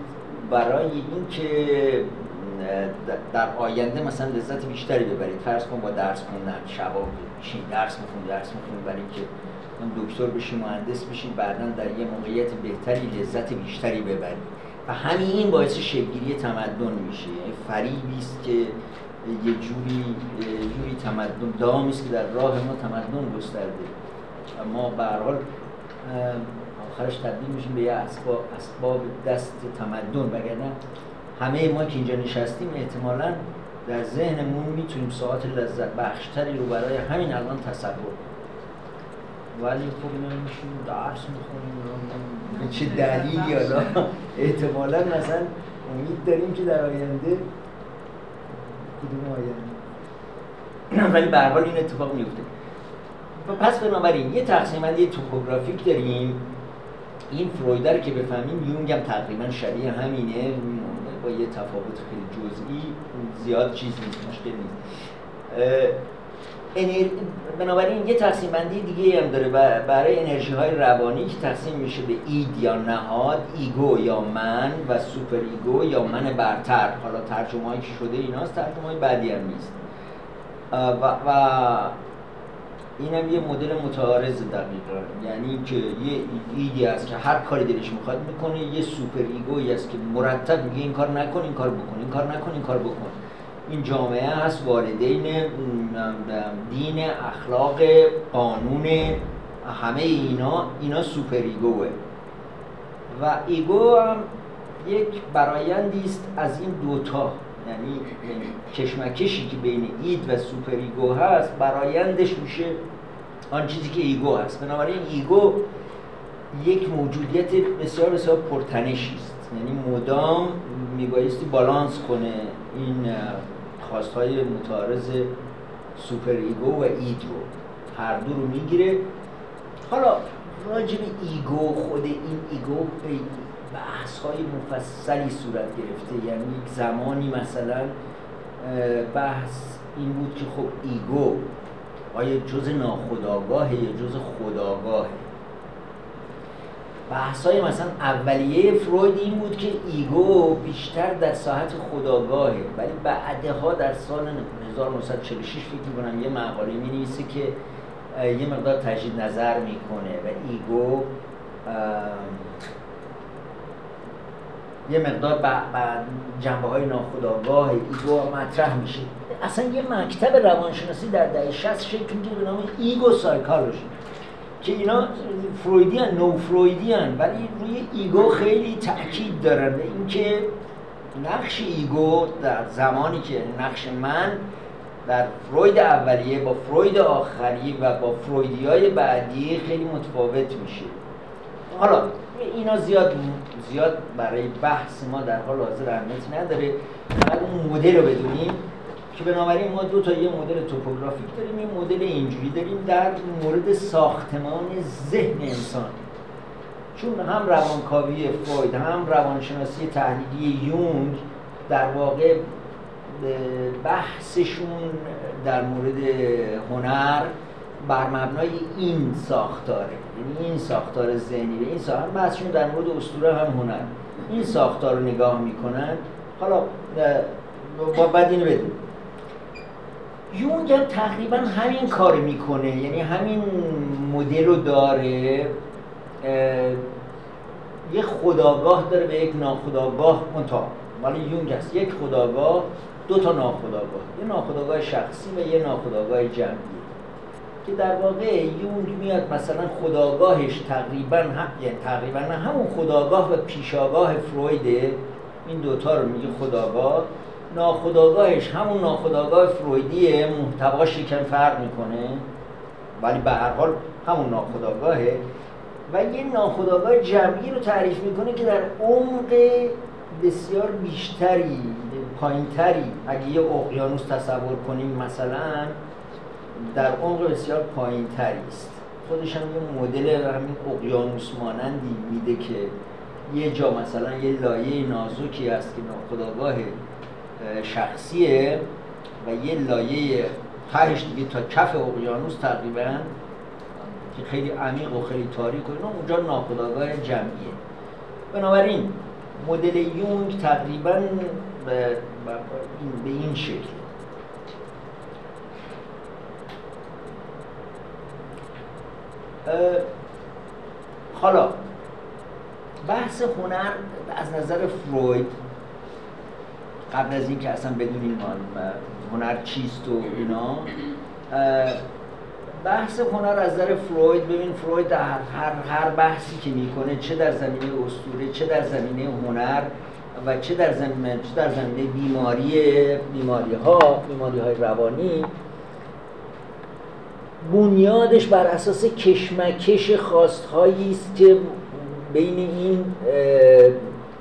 برای اینکه در آینده مثلا لذت بیشتری ببرید. فرض کن با درس خوندن شبا چی درس می‌خونی درس می‌خونی برای اینکه دکتر بشی مهندس بشی بعدا در یه موقعیت بهتری لذت بیشتری ببرید و همین باعث شکلگیری تمدن میشه. یعنی فریبی است که یه جوری جوری تمدن دامی است که در راه ما تمدن گسترده. و ما به حال آخرش تبدیل میشیم به یه اسباب, اسباب دست تمدن. وگرنه همه ما که اینجا نشستیم احتمالا در ذهنمون می‌تونیم ساعت لذت بخشتری رو برای همین الان تصور ولی خب نمیشیم درس می‌خونیم چه دلیلی حالا؟ احتمالا مثلا امید داریم که در آینده کدوم آینده؟ ولی به حال این اتفاق میفته پس بنابراین یه تقسیم بندی topographic داریم. این فروید رو که بفهمیم یونگ هم تقریبا شبیه همینه. با یه تفاوت خیلی جزئی زیاد چیز نیست مشکل نیست. بنابراین یه تقسیم بندی دیگه هم داره برای انرژی های روانی که تقسیم میشه به id یا نهاد ego یا من و super ego یا من برتر. حالا ترجمه هایی که شده ایناست ترجمه های بعدی هم نیست. و, و این هم یه مدل متعارض دقیقا یعنی که یه id ی هست که هر کاری دلش می‌خواد می‌کنه یه super ego یی است که مرتب میگه این کار نکن این کار بکن این کار نکن این کار بکن. این جامعه هست والدین دین اخلاق قانون همه اینا اینا super ego ه. و ego هم یک برایندی است از این دوتا. یعنی کشمکشی که بین id و super ego هست برایندش میشه آن چیزی که ego هست. بنابراین ego یک موجودیت بسیار بسیار پرتنشی است. یعنی مدام میبایستی بالانس کنه این خواستهای متعارض super ego و id رو هر دو رو می‌گیره. حالا راجب ego خود این ego بحث های مفصلی صورت گرفته. یعنی یک زمانی مثلا بحث این بود که خب ego آیا جزء ناخودآگاه یا جزء خودآگاهه بحث های مثلا اولیه فروید این بود که ego بیشتر در ساحت خودآگاهه. ولی بعدها در سال 1946 فکر کنم یه مقاله می نویسه که یه مقدار تجدید نظر می‌کنه و ego یه مقدار با جنبه های ناخودآگاه ego مطرح میشه. اصلا یه مکتب روانشناسی در دهه 60 شکل می‌گیره به نام ego psychology که اینا فرویدیان نو فرویدیان ولی روی ego خیلی تاکید دارن. اینکه نقش ego در زمانی که نقش من در فروید اولیه با فروید آخری و با فرویدی های بعدی خیلی متفاوت میشه. حالا اینا زیاد زیاد برای بحث ما در حال حاضر اهمیتی نداره. فقط اون مدل رو بدونیم. که بنابراین ما دو تا یه مدل توپوگرافیک داریم یه مدل اینجوری داریم در مورد ساختمان ذهن انسان. چون هم روانکاوی فروید هم روانشناسی تحلیلی یونگ در واقع بحثشون در مورد هنر بر مبنای این ساختاره. یعنی این ساختار ذهنی این ساختار بحثشون در مورد اسطوره هم هنر. این ساختار رو نگاه می‌کنن. حالا با بعد اینو بدون یونگ هم تقریبا همین کار می‌کنه. یعنی همین مدل رو داره. یه خداگاه داره به یک ناخداگاه منتها. ولی یونگ هست یک خداگاه دو تا ناخداگاه. یه ناخداگاه شخصی و یه ناخداگاه جمعی. که در واقع یونگ میاد مثلا خداگاهش تقریبا هم یعنی تقریبا همون خداگاه و پیشاگاه فرویده این دوتا رو میگه خداگاه. ناخداگاهش همون ناخداگاه فرویدیه محتواش یکم فرق می‌کنه. ولی به هر حال همون ناخداگاهه و یه ناخداگاه جمعی رو تعریف می‌کنه که در عمق بسیار بیشتری پایینتری اگه یه اقیانوس تصور کنیم مثلا در عمق بسیار پایینتری است. خودش هم یه مدل همین اقیانوس مانندی میده که یه جا مثلا یه لایه نازکی هست که ناخداگاه شخصیه و یه لایه تهش دیگه تا کف اقیانوس تقریبا که خیلی عمیق و خیلی تاریک و اونجا ناخداگاه جمعیه. بنابراین مدل یونگ تقریبا به, به این شکل. حالا بحث هنر از نظر فروید قبل از اینکه اصلا بدونیم هنر چیست و اینا بحث هنر از نظر فروید ببین فروید در هر, هر بحثی که می‌کنه چه در زمینه اسطوره چه در زمینه هنر و چه در زمینه چه در زمینه بیماری بیماری ها بیماری های روانی بنیادش بر اساس کشمکش خواستهایی است که بین این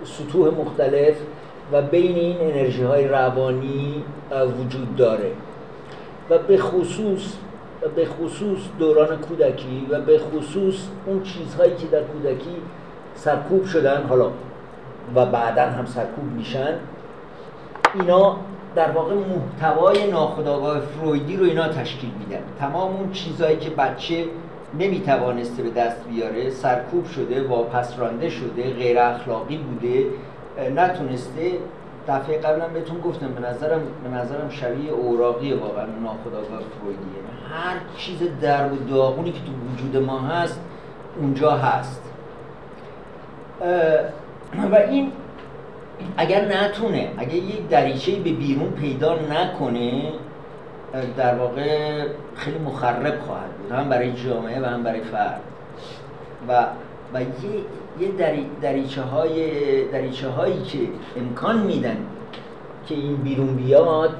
سطوح مختلف و بین این انرژی های روانی وجود داره. و به خصوص به خصوص دوران کودکی و به خصوص اون چیزهایی که در کودکی سرکوب شدن حالا و بعدا هم سرکوب میشن اینا در واقع محتوای ناخودآگاه فرویدی رو اینا تشکیل میدن. تمام اون چیزهایی که بچه نمی‌توانسته به دست بیاره سرکوب شده واپس رانده شده غیر اخلاقی بوده نتونسته دفعه قبلا بهتون گفتم به نظرم به نظرم شبیه اوراقی واقعا ناخودآگاه فرویدیه. هر چیز درب و داغونی که تو وجود ما هست اونجا هست. و این اگر نتونه اگر یک دریچه به بیرون پیدا نکنه در واقع خیلی مخرب خواهد بود هم برای جامعه و هم برای فرد. و و یه, یه دریچه, های دریچه هایی که امکان میدن که این بیرون بیاد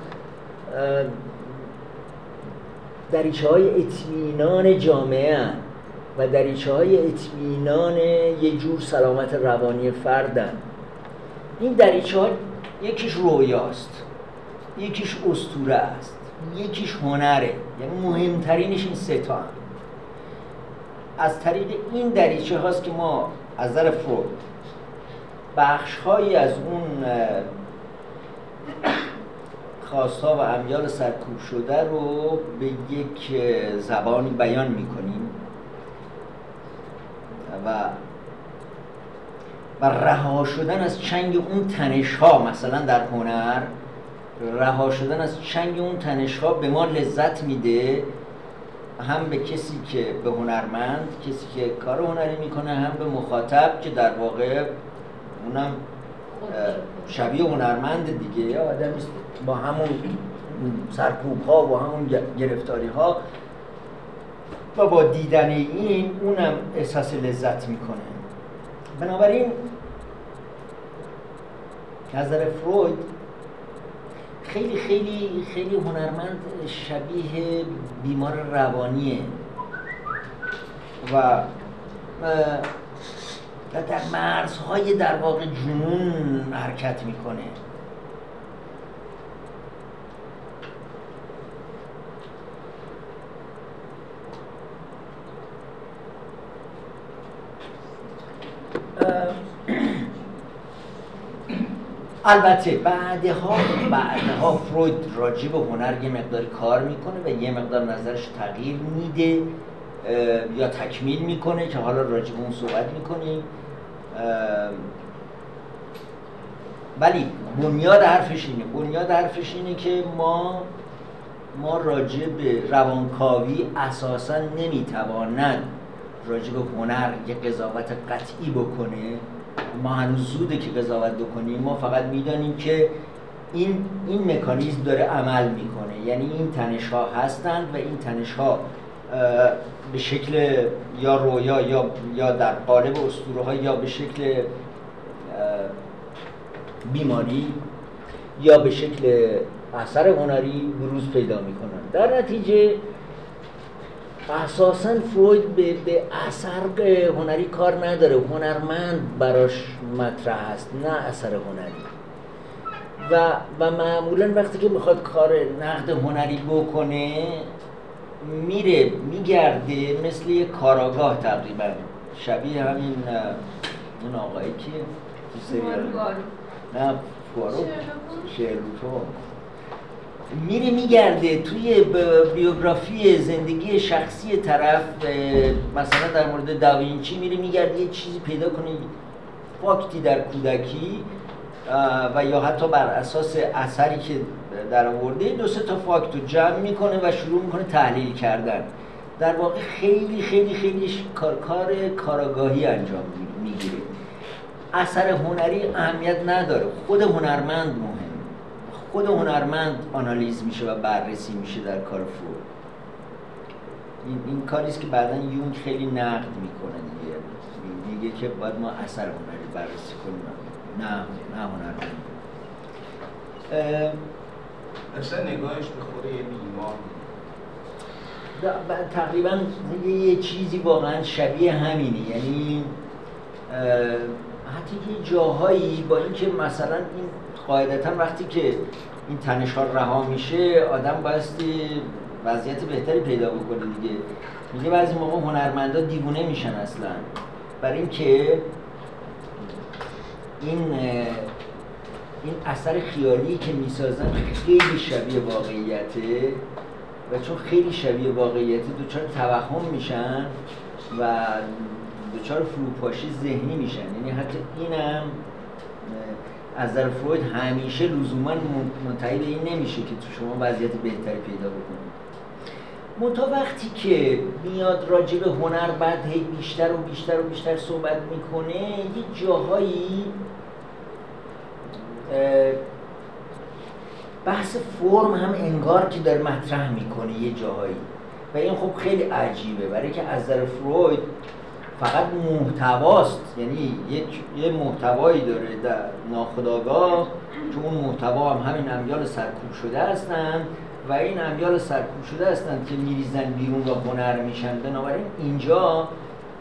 دریچه های اطمینان جامعه هم و دریچه های اطمینان یه جور سلامت روانی فردن این دریچه ها یکیش رویاست یکیش استوره است یکیش هنره یعنی مهمترینش این ستا هم. از طریق این دریچه هاست که ما از نظر فرود بخش هایی از اون خواستا و امیال سرکوب شده رو به یک زبانی بیان می‌کنیم و و رها شدن از چنگ اون تنش ها مثلا در هنر رها شدن از چنگ اون تنش ها به ما لذت میده هم به کسی که به هنرمند کسی که کار هنری می‌کنه هم به مخاطب که در واقع اونم شبیه هنرمند دیگه یا آدم با همون سرکوب ها و همون گرفتاری ها و با دیدن این اونم احساس لذت می‌کنه. بنابراین نظر فروید خیلی خیلی خیلی هنرمند شبیه بیمار روانیه. و و در مرزهای در واقع جنون حرکت می‌کنه. البته بعدها بعدها فروید راجع به هنر یه مقدار کار می‌کنه و یه مقدار نظرش تغییر میده یا تکمیل می‌کنه که حالا راجع به اون صحبت می‌کنیم. ولی بنیاد حرفش اینه. بنیاد حرفش اینه که ما ما راجع به روانکاوی اساسا نمی‌تواند راجع به هنر یه قضاوت قطعی بکنه. ما هنوز زوده که قضاوت بکنیم ما فقط می‌دانیم که این این مکانیزم داره عمل می‌کنه. یعنی این تنش ها هستند و این تنش ها به شکل یا رویا یا یا در قالب اسطوره ها یا به شکل بیماری یا به شکل اثر هنری بروز پیدا می‌کنن در نتیجه اساسا فروید به, به اثر هنری کار نداره. هنرمند براش مطرح است نه اثر هنری. و, و معمولا وقتی که می‌خواد کار نقد هنری بکنه میره میگرده مثل یه کاراگاه تقریبا. شبیه همین اون آقایی که تو سریال نه فوارو. شیرلوتو میره میگرده توی بیوگرافی زندگی شخصی طرف مثلا در مورد داوینچی میره میگرده یه چیزی پیدا کنه فاکتی در کودکی و یا حتی بر اساس اثری که در آورده دو سه تا فاکت رو جمع می‌کنه و شروع می‌کنه تحلیل کردن. در واقع خیلی خیلی خیلی کار, کار کاراگاهی انجام می‌گیره. اثر هنری اهمیت نداره. خود هنرمند خود هنرمند آنالیز میشه و بررسی میشه در کار فرو این, این کاریست که بعدا یونگ خیلی نقد می‌کنه دیگه. میگه که باید ما اثر هنری بررسی کنیم. نه نه هنرمند. اصلا نگاهش به خوره یه بیمار تقریبا یه چیزی واقعا شبیه همینه. یعنی حتی یه جاهایی با اینکه مثلا این قاعدتا وقتی که این تنش ها رها میشه آدم بایستی وضعیت بهتری پیدا بکنه دیگه. میگه بعضی موقع هنرمندا دیوونه میشن اصلا. برای اینکه این این اثر خیالی که می‌سازن خیلی شبیه واقعیته و چون خیلی شبیه واقعیته دوچار توهم میشن و دوچار فروپاشی ذهنی میشن. یعنی حتی اینم از نظر فروید همیشه لزوما منتهی به این نمیشه که تو شما وضعیت بهتری پیدا بکنید منتها وقتی که میاد راجع به هنر بعد هی بیشتر و بیشتر و بیشتر صحبت می‌کنه یه جاهایی بحث فرم هم انگار که داره مطرح می‌کنه یه جاهایی. و این خب خیلی عجیبه. برای که از نظر فروید فقط محتواست. یعنی یک یه محتوایی داره در ناخودآگاه که اون محتوا هم همین امیال سرکوب شده هستند و این امیال سرکوب شده هستند که میریزن بیرون و هنر میشن. بنابراین اینجا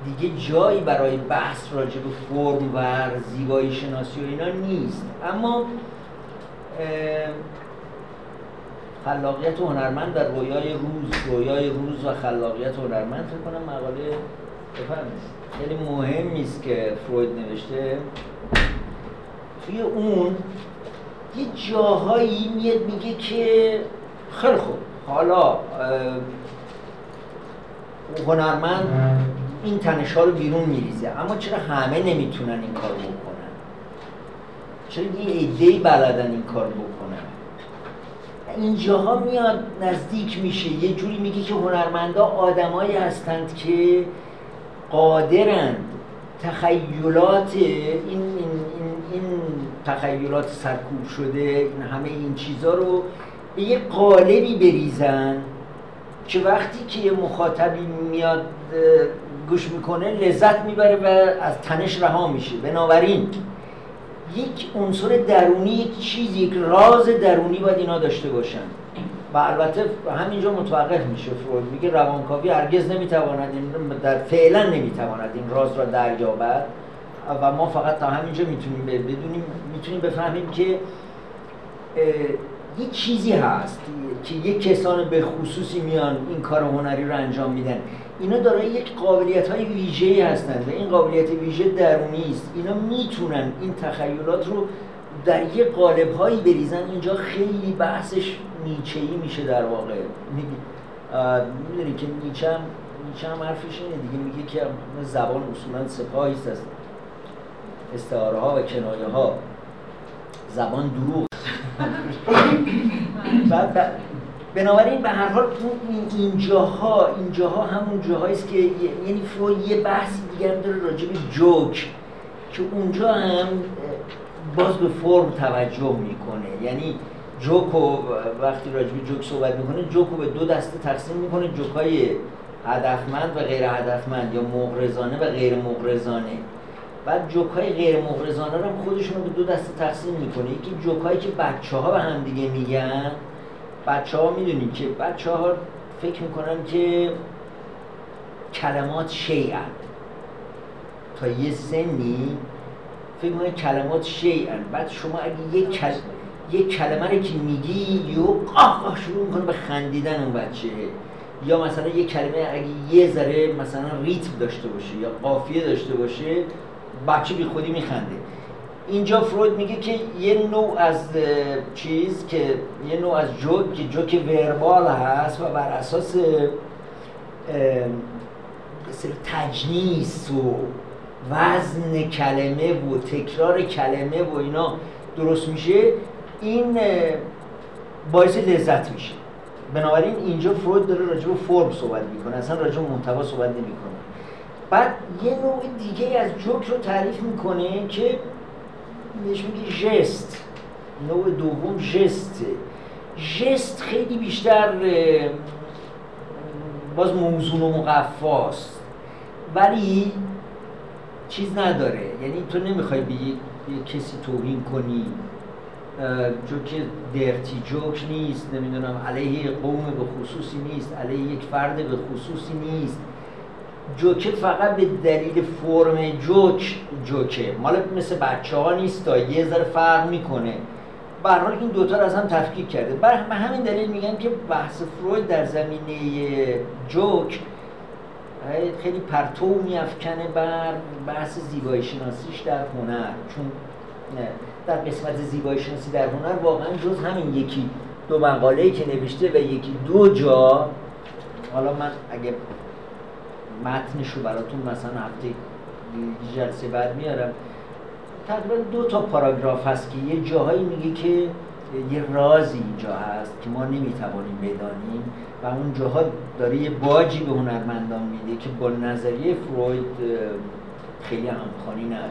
دیگه جایی برای بحث راجع به فرم و زیبایی شناسی و اینا نیست. اما خلاقیت هنرمند در رویای روز رویای روز و خلاقیت هنرمند فکر کنم مقاله خیلی مهم است که فروید نوشته. توی اون یه جاهایی میاد میگه که خیلی خوب. حالا هنرمند این تنش ها رو بیرون میریزه. اما چرا همه نمی‌تونن این کار بکنن؟ چرا یه عده‌ای بلدن این کار بکنن؟ اینجاها میاد نزدیک میشه. یه جوری میگه که هنرمندا آدمایی هستند که قادرند تخیلات این, این, این, تخیلات سرکوب شده همه این چیزها رو به یه قالبی بریزن که وقتی که یه مخاطبی میاد گوش می‌کنه لذت می‌بره و از تنش رها میشه. بنابراین یک عنصر درونی یک چیز یک راز درونی باید اینا داشته باشن. و البته همینجا متوقف میشه فروید. میگه روانکاوی هرگز نمی‌تواند این در فعلا نمی‌تواند این راز را دریابد. و ما فقط تا همینجا می‌تونیم بدونیم می‌تونیم بفهمیم که یه چیزی هست که یک کسان به خصوصی میان این کار هنری رو انجام میدن. اینا دارای یک قابلیت های ویژه هستند و این قابلیت ویژه درونی است. اینا می‌تونن این تخیلات رو در یه قالب هایی بریزن اینجا خیلی بحثش نیچه ای میشه در واقع. می‌دونی که نیچه هم نیچه هم حرفش اینه دیگه. میگه که زبان اصولا سپاهی است از استعاره ها و کنایه ها زبان دروغ. بعد بنابراین به هر حال این اینجاها اینجاها همون جاهایی است که یعنی فروید یه بحثی دیگه هم داره راجع به جوک. که اونجا هم باز به فرم توجه می‌کنه. یعنی جوکو وقتی راجع به جوک صحبت می‌کنه جوکو به دو دسته تقسیم می‌کنه. جوکای هدفمند و غیر هدفمند یا مغرضانه و غیر مغرضانه. بعد جوکای غیر مغرضانه رو خودشون به دو دسته تقسیم می‌کنه. یکی جوکایی که بچه ها به هم دیگه میگن. بچه ها می‌دونیم که بچه ها فکر می‌کنن که کلمات شیعن تا یه سنی فکر می‌کنن کلمات شیعن. بعد شما اگه یک کل... یک کلمه رو که میگی یو آه شروع می‌کنه به خندیدن اون بچه. یا مثلا یک کلمه اگه یه ذره مثلا ریتم داشته باشه یا قافیه داشته باشه بچه بی خودی میخنده. اینجا فروید میگه که یه نوع از چیز که یه نوع از جوک که جوک وربال هست و بر اساس تجنیس و وزن کلمه و تکرار کلمه و اینا درست میشه این باعث لذت میشه. بنابراین اینجا فروید داره راجع به فرم صحبت می‌کنه اصلا راجع به محتوا صحبت نمی‌کنه. بعد یه نوع دیگه از جوک رو تعریف می‌کنه که بهش میگه جست. نوع دوم جست. جست خیلی بیشتر باز موزون و مقفاست. ولی چیز نداره. یعنی تو نمی‌خوای به یک کسی توهین کنی. جوک درتی جوک نیست. نمی‌دونم علیه قوم به خصوصی نیست. علیه یک فرد به خصوصی نیست. جوکه فقط به دلیل فرم جوک جوکه. مال مثل بچه ها نیست تا یه ذره فرق می‌کنه. به حال این دوتا رو از هم تفکیک کرده. بر همین دلیل میگن که بحث فروید در زمینه جوک خیلی پرتو میافکنه بر بحث زیبایی شناسیش در هنر. چون در قسمت زیبایی شناسی در هنر واقعا جز همین یکی دو مقاله‌ای که نوشته و یکی دو جا. حالا من اگه متنش رو براتون مثلا هفته جلسه بعد میارم. تقریبا دو تا پاراگراف هست که یه جاهایی میگه که یه رازی اینجا هست که ما نمی‌توانیم بدانیم. و اون جاها داره یه باجی به هنرمندان میده که با نظریه فروید خیلی همخوانی نداره.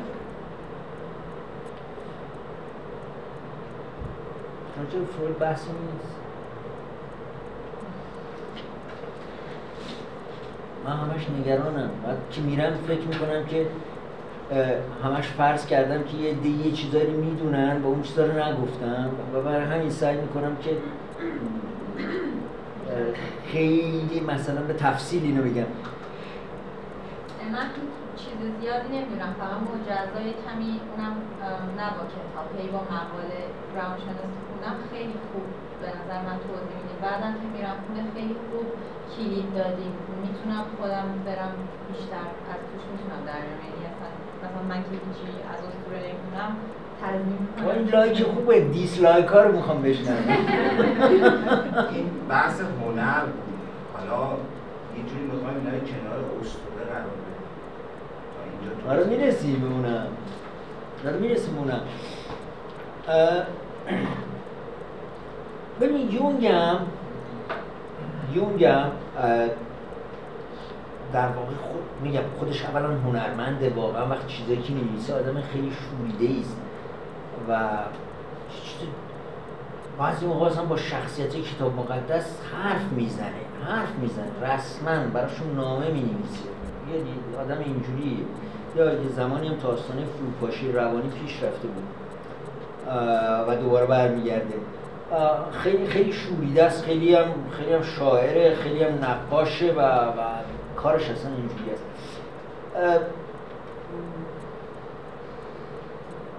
راجع فروید بحثی نیست. من همش نگرانم. بعد که میرم فکر می‌کنم که همش فرض کردم که یه دیگه چیزایی می‌دونن و اون چیزا رو نگفتم. و برای همین سعی می‌کنم که خیلی مثلا به تفصیل اینو بگم. من چیز زیادی نمی‌دونم فقط مجزای کمی اونم نه با کتاب هی با مقاله روانشناسی خونم خیلی خوب به نظر من توضیح میدیم بعدم که میرم خونه خیلی خوب کلید دادیم. می‌تونم خودم برم بیشتر از توش می‌تونم در یعنی مثلا من که هیچی از اسطوره نمی‌دونم این لایک خوبه دیسلایک ها رو می‌خوام بشنم این بحث هنر حالا یه جوری می‌خوایم اینا کنار اسطوره قرار بدیم. آره می‌رسیم به اونم. داره می‌رسیم اونم. ببین یونگم یونگم در واقع خود میگم خودش اولا هنرمنده واقعا وقتی چیزایی که نمیسه آدم خیلی شوریده است. و بعضی موقع اصلا با شخصیت کتاب مقدس حرف می‌زنه حرف می‌زنه رسما براشون نامه می‌نویسه. یه آدم اینجوری یا یه زمانی هم تا آستانه فروپاشی روانی پیش رفته بود. و دوباره برمیگرده. خیلی خیلی شوریده است. خیلی هم خیلی هم شاعره خیلی هم نقاشه و, و کارش اصلا اینجوری است.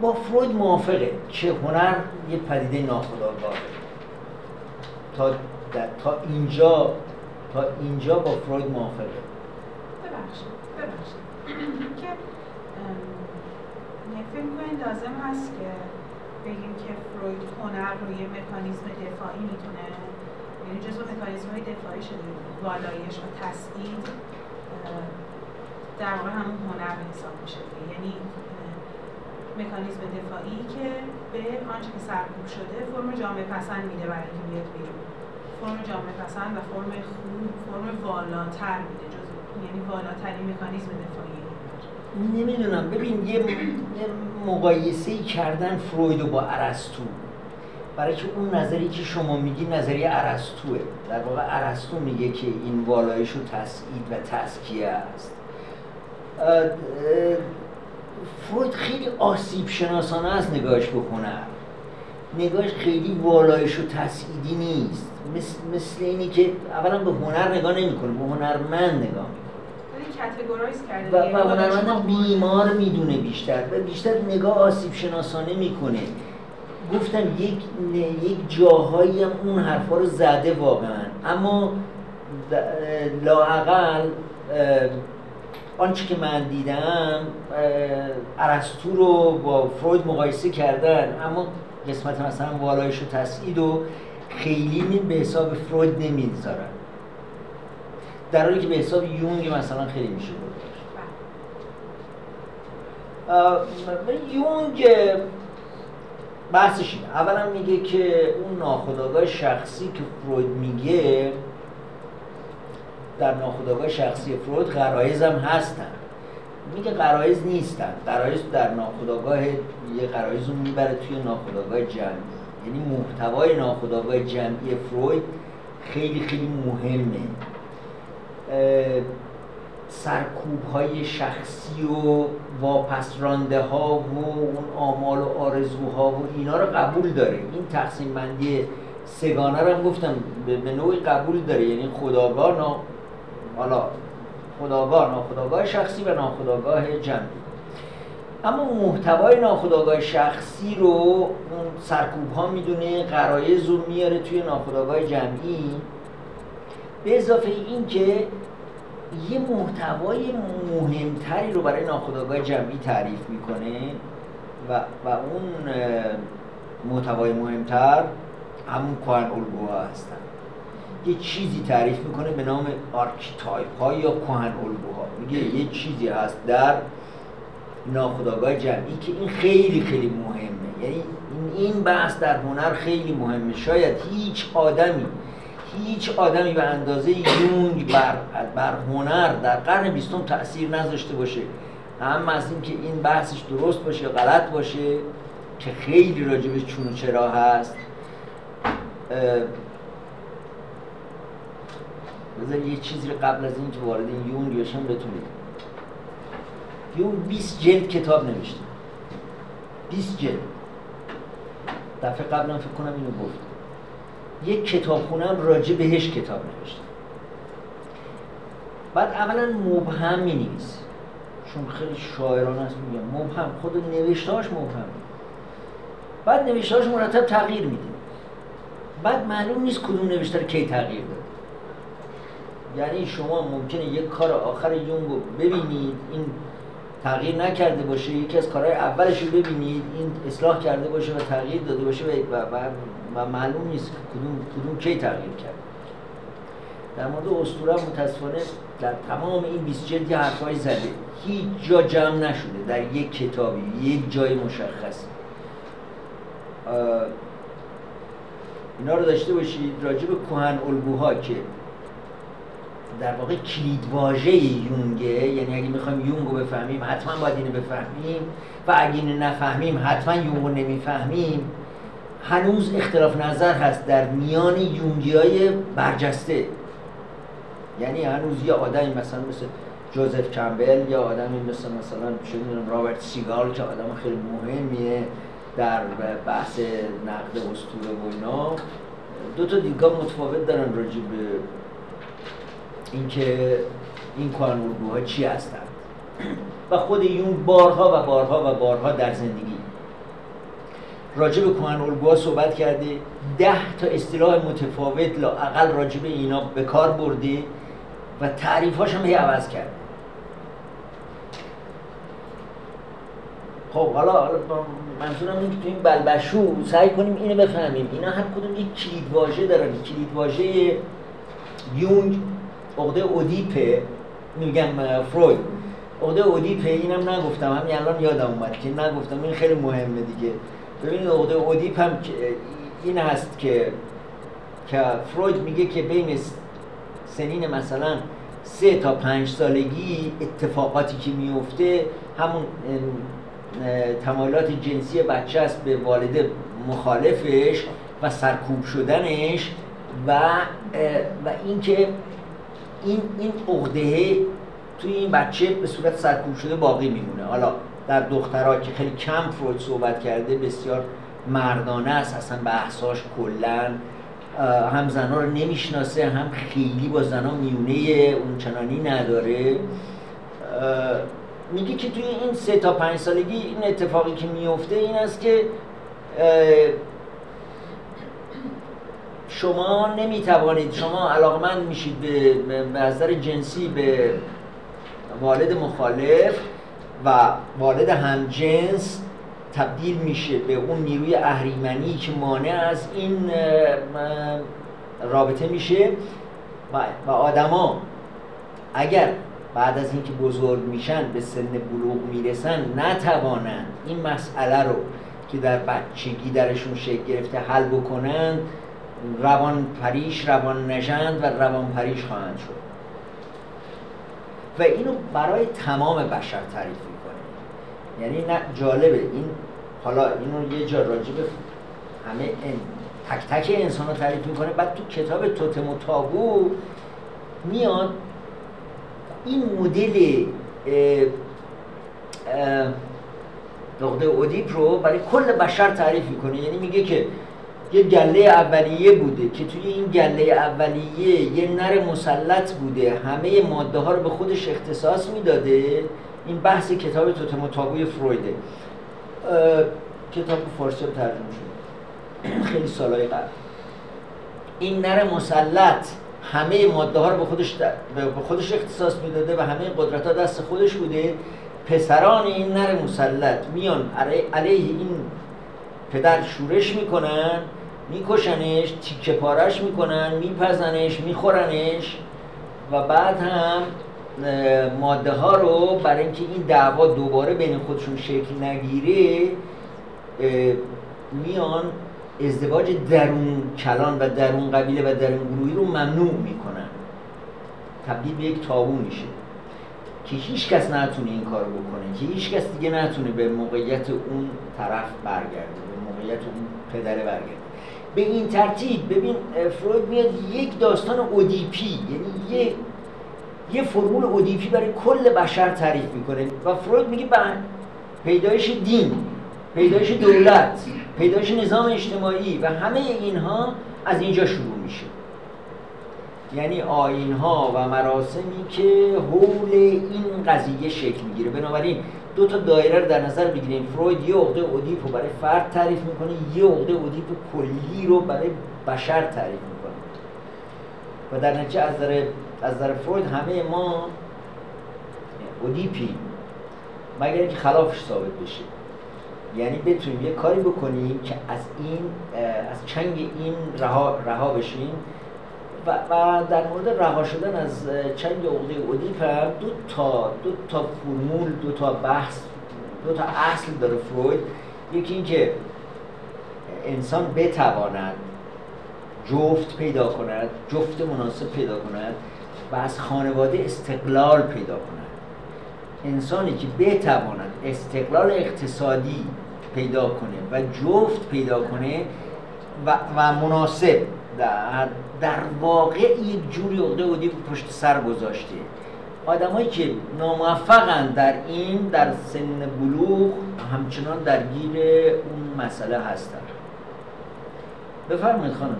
با فروید موافقه که هنر یه پدیده ناخودآگاه تا تا اینجا تا اینجا با فروید موافقه. ببخشید ببخشید. که فکر کنید لازم هست که بگیم که فروید هنر رو یه مکانیزم دفاعی می‌تونه یعنی جزو مکانیزم های دفاعی شده والایش و تسدید در واقع همون هنر حساب میشه. یعنی مکانیزم دفاعی که به آنچه که سرکوب شده فرم جامعه پسند میده برای اینکه بیاد بیرون. فرم جامعه پسند و فرم خوب فرم والاتر میده جز یعنی والاترین مکانیزم دفاعی نمی‌دونم. ببین یه مقایسه کردن فروید با ارسطو. برای که اون نظری که شما میگی نظری ارسطوه. در واقع ارسطو میگه که این والایش و تسعید و تسکیه است. فروید خیلی آسیب شناسانه است نگاهش به هنر نگاهش خیلی والایش و تسعیدی نیست. مثل, مثل اینی که اولا به هنر نگاه نمی‌کنه به هنرمند نگاه و, و هنرمند بیمار می‌دونه بیشتر و بیشتر نگاه آسیب شناسانه می‌کنه. گفتم یک یک جاهایی هم اون حرفا رو زده واقعا. اما لاعقل آنچه که من دیدم ارسطو رو با فروید مقایسه کردن اما قسمت مثلا والایش و تسعید و خیلی به حساب فروید نمی‌ذارن در حالی که به حساب یونگ مثلا خیلی میشه یونگ بحثش اینه. اولا میگه که اون ناخودآگاه شخصی که فروید میگه در ناخودآگاه شخصی فروید غرایز هم هستن. میگه غرایز نیستن. غرایز در ناخودآگاه یه غرایز رو می‌بره توی ناخودآگاه جمعی. یعنی محتوای ناخودآگاه جمعی فروید خیلی خیلی مهمه. سرکوب های شخصی و واپس رانده ها و اون آمال و آرزوها و اینا رو قبول داره. این تقسیم بندی سگانه رو هم گفتم به نوعی قبول داره. یعنی خداگاه حالا خداگاه ناخداگاه شخصی و ناخداگاه جمعی اما محتوای ناخودآگاه شخصی رو اون سرکوب ها می‌دونه غرایز رو میاره توی ناخودآگاه جمعی. به اضافه این که یه محتوای مهمتری رو برای ناخودآگاه جمعی تعریف می‌کنه و, و اون محتوای مهمتر همون کهن الگوها هستن. یه چیزی تعریف می‌کنه به نام archetype ها یا کهن الگوها. میگه یه چیزی هست در ناخداگاه جمعی که این خیلی خیلی مهمه. یعنی این بحث در هنر خیلی مهمه. شاید هیچ آدمی هیچ آدمی به اندازه یونگ بر, بر هنر در قرن بیستم تاثیر نذاشته باشه. هم از اینکه این بحثش درست باشه غلط باشه که خیلی راجبش چون و چرا هست بذار یه چیزی قبل از اینکه وارد این یونگ بشم بتونید. یونگ 20 جلد کتاب نوشته. 20 جلد. دفعه قبلا فکر کنم اینو گفت. یک کتابخونه هم راجع بهش کتاب نوشته. بعد اولا مبهم می نیست چون خیلی شاعران هست میگم مبهم. خود نوشتهاش مبهم. بعد نوشتهاش مرتب تغییر میده. بعد معلوم نیست کدوم نوشته رو کی تغییر داد یعنی شما ممکنه یک کار آخر یونگ رو ببینید این تغییر نکرده باشه یکی از کارهای اولش رو ببینید این اصلاح کرده باشه و تغییر داده باشه و, و, و معلوم نیست کدوم, کدوم کی تغییر کرد. در مورد اسطوره متاسفانه در تمام این 20 جلد یه حرفایی زده. هیچ جا جمع نشده در یک کتابی یک جای مشخص. اینا رو داشته باشید. راجع به کهن الگوها که در واقع کلید واژه یونگه یعنی اگه می‌خوایم یونگ رو بفهمیم حتما باید اینو بفهمیم. و اگه اینو نفهمیم حتما یونگ رو نمی‌فهمیم. هنوز اختلاف نظر هست در میان یونگی های برجسته. یعنی هنوز یه آدمی مثلا مثل جوزف کمبل یا آدمی مثل مثلا چه رابرت سیگال که آدم خیلی مهمیه در بحث نقد اسطوره و اینا. دو تا دیدگاه متفاوت دارن راجع به اینکه این کانونگوها چی هستند و خود یون بارها و بارها و بارها در زندگی. راجع به کهن صحبت کرده ده تا اصطلاح متفاوت لا اقل راجع به اینا به کار برده و تعریفاش هم عوض کرده. خب حالا منظورم اینه که این بلبشو سعی کنیم اینو بفهمیم. اینا هر کدوم یک کلید واژه دارن. کلید واژه یونگ عقده اودیپه میگم فروید. عقده اودیپه اینم نگفتم همین الان یادم اومد که نگفتم این خیلی مهمه دیگه. ببینید عقده اودیپ هم این هست که که فروید میگه که بین سنین مثلا سه تا پنج سالگی اتفاقاتی که میفته همون تمایلات جنسی بچه است به والد مخالفش و سرکوب شدنش و و اینکه این این عقده توی این بچه به صورت سرکوب شده باقی میمونه. حالا در دخترها که خیلی کم فروید صحبت کرده بسیار مردانه است اصلا بحثاش کلا هم زنها رو نمی‌شناسه هم خیلی با زنها میونه اونچنانی نداره. میگه که توی این سه تا پنج سالگی این اتفاقی که میفته این است که شما نمی‌توانید شما علاقمند میشید به نظر جنسی به والد مخالف و والد همجنس تبدیل میشه به اون نیروی اهریمنی که مانع از این رابطه میشه و آدما اگر بعد از اینکه بزرگ میشن به سن بلوغ می‌رسن نتوانند این مسئله رو که در بچگی درشون شکل گرفته حل بکنند روان پریش روان نژند و روان پریش خواهند شد. و اینو برای تمام بشر تعریف می‌کنه یعنی نه جالبه. این حالا اینو یه جا راجب همه این تک تک انسان رو تعریف می‌کنه. بعد تو کتاب توتم و تابو میاد این مدل نقطه اودیپ رو برای کل بشر تعریف می‌کنه. یعنی میگه که یه گله اولیه بوده که توی این گله اولیه یه نر مسلط بوده. همه ماده ها رو به خودش اختصاص می‌داده. این بحث کتاب توتم و تابوی فرویده. کتاب فارسی ترجمه شده. خیلی سالهای قبل. این نر مسلط همه ماده ها رو به خودش, به خودش اختصاص می‌داده و همه قدرت ها دست خودش بوده. پسران این نر مسلط میان علیه این پدر شورش می‌کنن. میکشنش تیکه پارش می‌کنن میپزنش میخورنش و بعد هم ماده ها رو برای اینکه این دعوا دوباره بین خودشون شکل نگیره میان ازدواج درون کلان و درون قبیله و درون گروهی رو ممنوع می‌کنن. تبدیل به یک تابو میشه. که هیچ کس نتونه این کار بکنه که هیچ کس دیگه نتونه به موقعیت اون طرف برگرده به موقعیت اون پدره برگرده. به این ترتیب ببین فروید میاد یک داستان اودیپی یعنی یه یه فرمول اودیپی برای کل بشر تعریف می‌کنه و فروید میگه پیدایش دین پیدایش دولت پیدایش نظام اجتماعی و همه اینها از اینجا شروع میشه. یعنی آین ها و مراسمی که حول این قضیه شکل می‌گیره. بنابراین دو تا دایره رو در نظر بگیریم. فروید یه عقده اودیپ رو برای فرد تعریف می‌کنه یه عقده اودیپ کلی رو برای بشر تعریف می‌کنه و در نتیجه از در از فروید همه ما اودیپی مگر اینکه خلافش ثابت بشه. یعنی بتونیم یه کاری بکنیم که از این از چنگ این رها, رها بشیم. و, و در مورد رها شدن از چنگ عقده اودیپ دو تا دو تا فرمول دو تا بحث دو تا اصل داره فروید. یکی اینکه انسان بتواند جفت پیدا کند جفت مناسب پیدا کند و از خانواده استقلال پیدا کند. انسانی که بتواند استقلال اقتصادی پیدا کنه و جفت پیدا کنه و, و مناسب در, در واقع یک جوری عقده بودی پشت سر گذاشته آدمایی که ناموفقن در این در سن بلوغ همچنان درگیر اون مسئله هستن. بفرمایید خانم.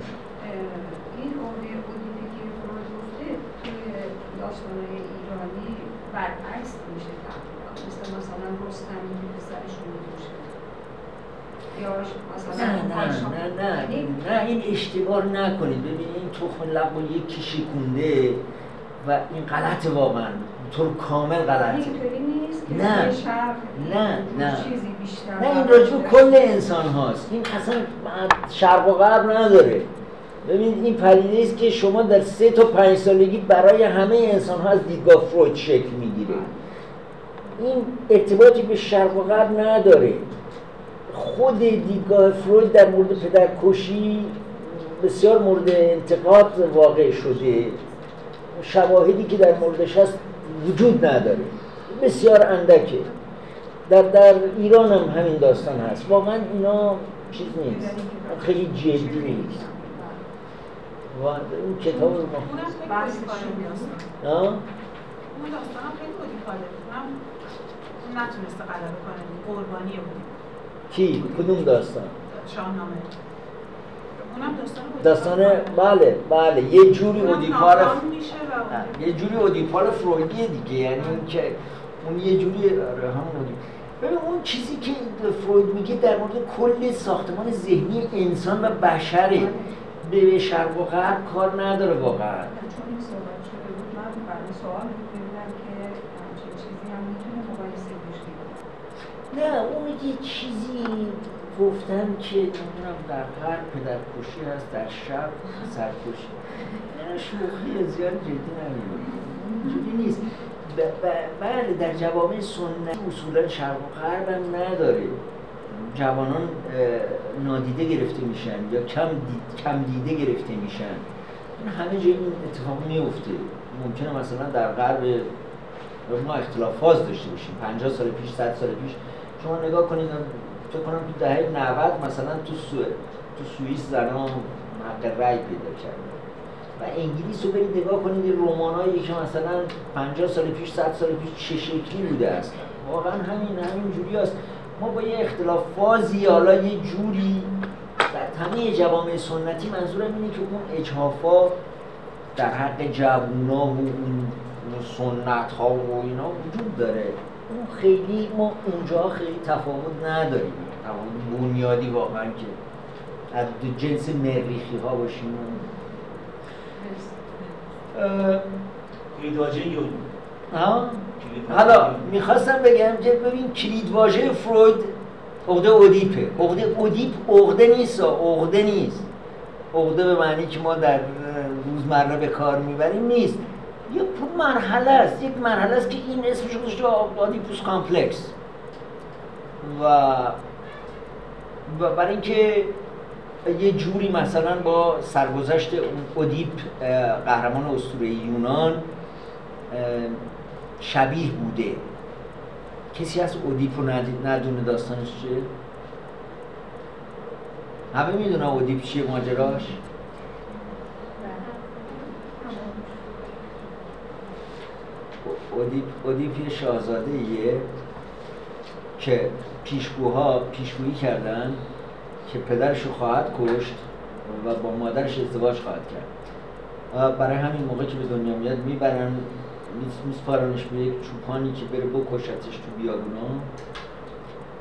این عقده بودی که فرود گفته توی داستانهای ایرانی برعکس میشه مثل مثلا پسرش نه نه نه نه نه این اشتباه نکنید. ببینید این تخم لب و یکی شکونده و این غلط واقعا. طور کامل غلطه. نه نه نه. نه این راجب کل انسان هاست. این اصلا شرق و غرب نداره. ببینید این پدیده است که شما در سه تا پنج سالگی برای همه انسان ها از دیدگاه فروید شکل می‌گیره. این ارتباطی به شرق و غرب نداره. خود دیدگاه فروید در مورد پدرکشی بسیار مورد انتقاد واقع شده. شواهدی که در موردش هست وجود نداره. بسیار اندکه. در, در ایران هم همین داستان هست. واقعا اینا چیز نیست. خیلی جدی نیست. و اون کتاب رو ما اون داستان خیلی بودی کاره اون نتونسته غلبه کنه قربانی بودی کی؟ کدوم داستان؟ شاهنامه. داستان بله بله. یه جوری اودیپار یه جوری اودیپار فرویدیه دیگه. یعنی که اون یه جوری آره، همون ببین اون چیزی که فروید میگه در مورد کل ساختمان ذهنی انسان و بشره. به شرق و غرب کار نداره واقعا. چون این صحبت شده بود من برای سوال که چیزی هم می‌تونه مقایسه نه اون یه چیزی گفتن که نمی‌دونم در غرب پدر کشی هست در شب سرکشی. نه شوخی زیاد جدی نمی‌دونم نیست. بله در جوامع سنت اصولا شرق و غرب هم نداره جوانان نادیده گرفته میشن یا کم, دید، کم دیده گرفته میشن. همه جای این اتفاق میفته ممکنه مثلا در غرب ما اختلاف فاز داشته باشیم. 50 سال پیش 100 سال پیش شما نگاه کنید فکر کنم تو دهه 90 مثلا تو سو... تو سوئیس زنان حق رأی پیدا کردن و انگلیس رو برید نگاه کنید رمانایی که مثلا 50 سال پیش 100 سال پیش چه شکلی بوده است. واقعا همین همین جوری است. ما با یه اختلاف فازی حالا یه جوری در همه جوامع سنتی منظورم اینه که اون اجهافا در حق جوونا و اون سنت ها و اینا وجود داره. اون خیلی ما اونجا خیلی تفاوت نداریم. تفاوت بنیادی واقعا که از جنس مریخی ها باشیم. ها؟ حالا می‌خواستم بگم که ببین کلید واژه فروید عقده اودیپه. عقده اودیپ عقده نیست عقده نیست. عقده به معنی که ما در روزمره به کار می‌بریم نیست. یه مرحله است یک مرحله است که این اسمش گذاشته Oedipus complex و برای اینکه یه جوری مثلا با سرگذشت اودیپ قهرمان اسطوره یونان شبیه بوده کسی هست اودیپ رو ندونه داستانش چیه؟ همه می‌دونه اودیپ چیه ماجراش؟ اودیپ, اودیپ یه شاهزاده ایه که پیشگوها پیشگویی کردن که پدرش رو خواهد کشت و با مادرش ازدواج خواهد کرد. برای همین موقع که به دنیا میاد می‌برن میسپارنش به یک چوپانی که بره بکشتش تو بیابونا.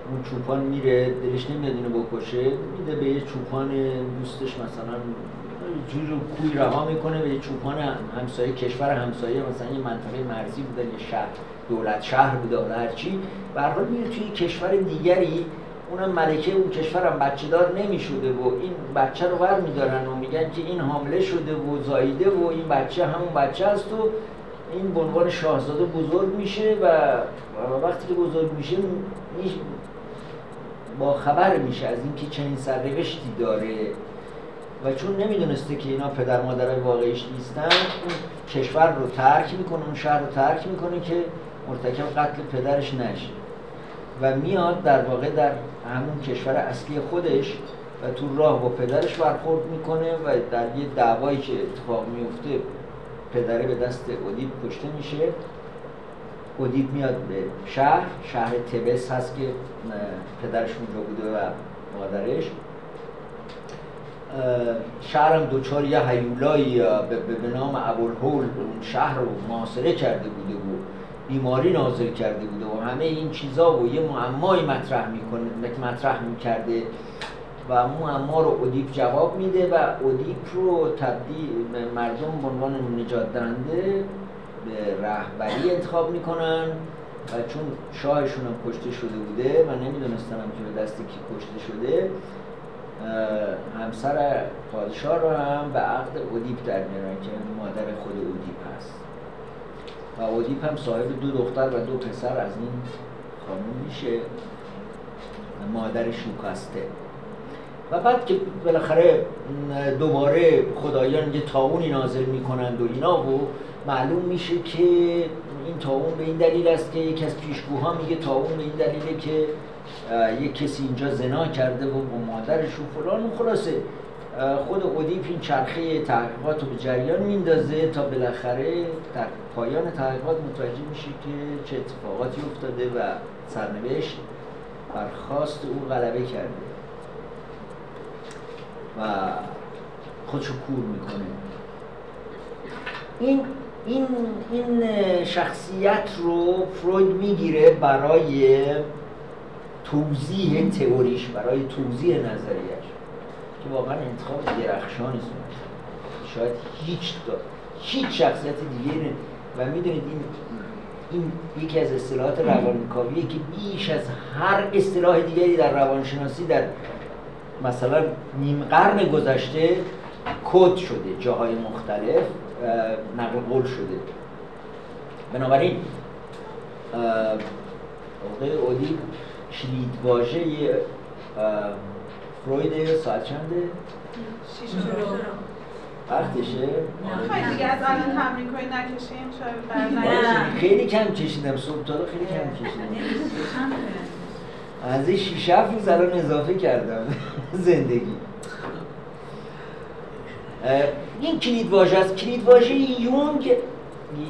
اون چوپان میره دلش نمیاد اینو بکشه میده به یه چوپان دوستش مثلا جور کوی رها می‌کنه به چوپان همسایه کشور همسایه مثلا یه منطقه مرزی بودن یه شهر دولت شهر بوده حالا هرچی به حال میره توی کشور دیگری اونم ملکه اون کشورم بچه دار نمی‌شده و این بچه رو ور میدارن و میگن که این حامله شده و زایده و این بچه همون بچه است و این به عنوان شاهزاده بزرگ میشه و وقتی که بزرگ میشه با خبر میشه از اینکه چنین سرنوشتی داره. و چون نمی‌دونسته که اینا پدر مادرای واقعیش نیستن اون کشور رو ترک می‌کنه اون شهر رو ترک می‌کنه که مرتکب قتل پدرش نشه. و میاد در واقع در همون کشور اصلی خودش و تو راه با پدرش برخورد می‌کنه و در یه دعوایی که اتفاق میفته پدره به دست اودیپ کشته میشه. اودیپ میاد به شهر شهر تبس هست که پدرش اونجا بوده و مادرش. شهرم دوچار یه حیولایی به نام ابوالهول اون شهر رو محاصره کرده بوده و بیماری نازل کرده بوده و همه این چیزا و یه معمایی مطرح می‌کنه مطرح می‌کرده و معما رو اودیپ جواب میده و اودیپ رو تبدیل مردم به عنوان نجات دهنده به رهبری انتخاب می‌کنن و چون شاهشون هم کشته شده بوده و نمی‌دونستن که به دست کی کشته شده همسر پادشاه رو هم به عقد اودیپ در میارن که مادر خود اودیپ هست. و اودیپ هم صاحب دو دختر و دو پسر از این خانون میشه. مادر شوکاسته و بعد که بالاخره دوباره خدایان یه تاونی نازل می‌کنند و اینا و معلوم میشه که این تاون به این دلیل است که یکی از پیشگوها میگه تاون به این دلیله که یک کسی اینجا زنا کرده و با مادرش و فلان و خلاصه. خود اودیپ این چرخه تحقیقات رو به جریان میندازه تا بالاخره در پایان تحقیقات متوجه میشه که چه اتفاقاتی افتاده و سرنوشت برخواست او غلبه کرده. و خودشو کور می‌کنه. این این این شخصیت رو فروید می‌گیره برای توضیح تئوریش برای توضیح نظریش که واقعا انتخاب درخشانی شاید هیچ هیچ شخصیت دیگه و می‌دونید این این یکی از اصطلاحات روانکاویه که بیش از هر اصطلاح دیگری در روانشناسی در مثلا نیم قرن گذشته کد شده جاهای مختلف نقل قول شده. بنابراین آقای اودی کلید واژه فروید ساعت چنده؟ وقتشه؟ خیلی دیگه از الان تمرین کنید نکشیم خیلی کم کشیدم صبح تا خیلی کم کشیدم. از این شیش هفت روز الان اضافه کردم زندگی. این کلید واژه است. کلید واژه یونگ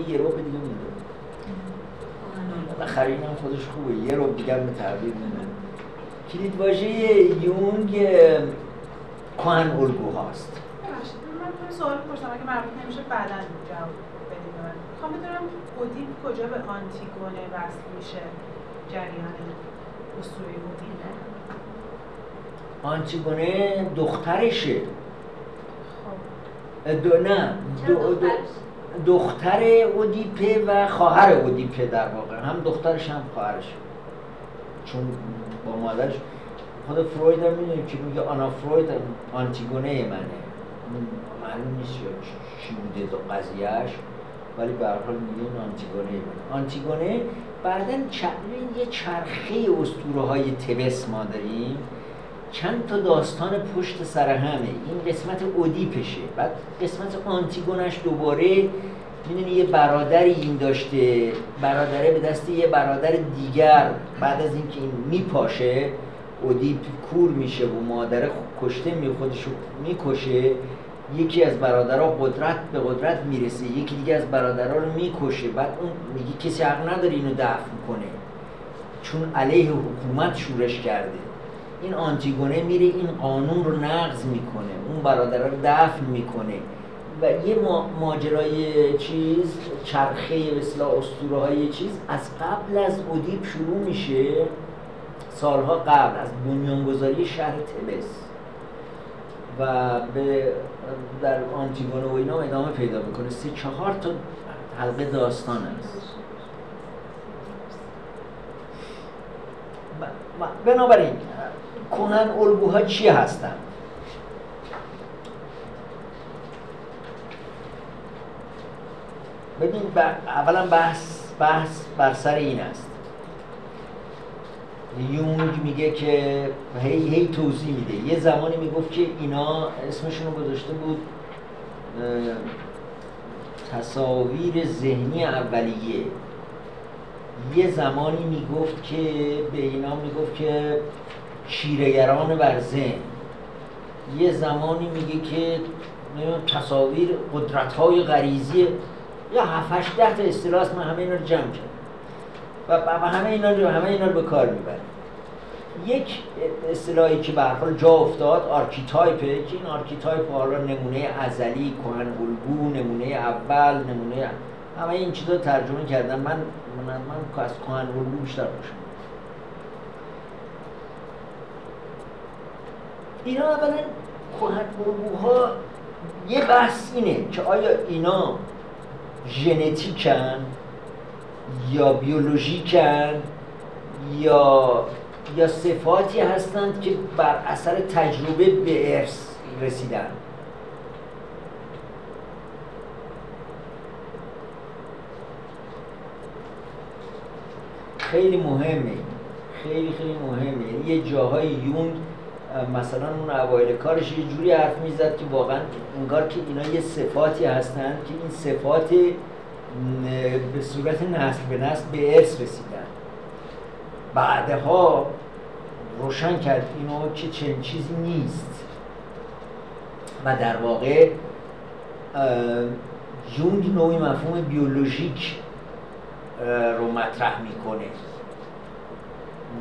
یه رو دیگه هم خودش خوبه. یه رو دیگه به تعبیر میده کلید واژه یونگ کهن الگو هاست من سوال پرسم اگه مربوط نمیشه بعدا جواب بدید من. می‌خوام بدونم اودیپ کجا به آنتیگونه وصل میشه؟ جریان اسطوره اودیپ آنتیگونه دخترشه. خب. دو نه. دو, دو دختر اودیپه و خواهر اودیپه در واقع. هم دخترش هم خواهرش. چون با مادرش خود فروید هم می‌دونیم که میگه آنا فروید آنتیگونه منه. معلوم نیست چی بوده دو قضیهش ولی به حال میگه آنتیگونه منه. آنتیگونه بعدا یه چرخه اسطوره های تبس ما داریم. چند تا داستان پشت سر همه. این قسمت اودیپشه. بعد قسمت آنتیگونش دوباره می‌دونی یه برادری این داشته. برادره به دست یه برادر دیگر. بعد از اینکه این میپاشه اودیپ کور میشه و مادر کشته می خودشو می‌کشه. یکی از برادرها قدرت به قدرت می‌رسه. یکی دیگه از برادرها رو می‌کشه. بعد اون میگه کسی حق نداره اینو دفن کنه. چون علیه حکومت شورش کرده. این آنتیگونه میره این قانون رو نقض می‌کنه اون برادر رو دفن می‌کنه. و یه ماجرای چیز چرخه مثل اسطوره های چیز از قبل از اودیپ شروع میشه سالها قبل از بنیانگذاری شهر تبس. و به در آنتیگونه و اینا ادامه پیدا می‌کنه. سه چهار تا حلقه داستان است. بنابراین کنن الگوها چی هستن؟ ببین اولا بحث بحث بر سر این است. یونگ میگه که هی هی توضیح میده. یه زمانی می‌گفت که اینا اسمشون رو گذاشته بود تصاویر ذهنی اولیه. یه زمانی می‌گفت که به اینا می‌گفت که شیرگران بر ذهن. یه زمانی میگه که تصاویر قدرت های غریزی یا هفتش ده تا اصطلاح من همه اینا رو جمع کردم. و همه اینا رو همه اینا رو به کار می‌بریم یک اصطلاحی که به حال جا افتاد archetype ه که این archetype حالا نمونه ازلی کهن الگو نمونه اول نمونه همه این چیزا ترجمه کردم. من من, من از کهن الگو بیشتر باشم اینا اولا کهن یه بحث اینه که آیا اینا ژنتیکن یا بیولوژیکن یا یا صفاتی هستند که بر اثر تجربه به ارث رسیدن؟ خیلی مهمه. خیلی خیلی مهمه. یعنی یه جاهای یونگ مثلا اون اوایل کارش یه جوری حرف می‌زد که واقعا انگار که اینا یه صفاتی هستند که این صفات به صورت نسل به نسل به ارث رسیدن. بعدها روشن کرد اینو که چنین چیزی نیست. و در واقع یونگ نوعی مفهوم بیولوژیک رو مطرح می‌کنه.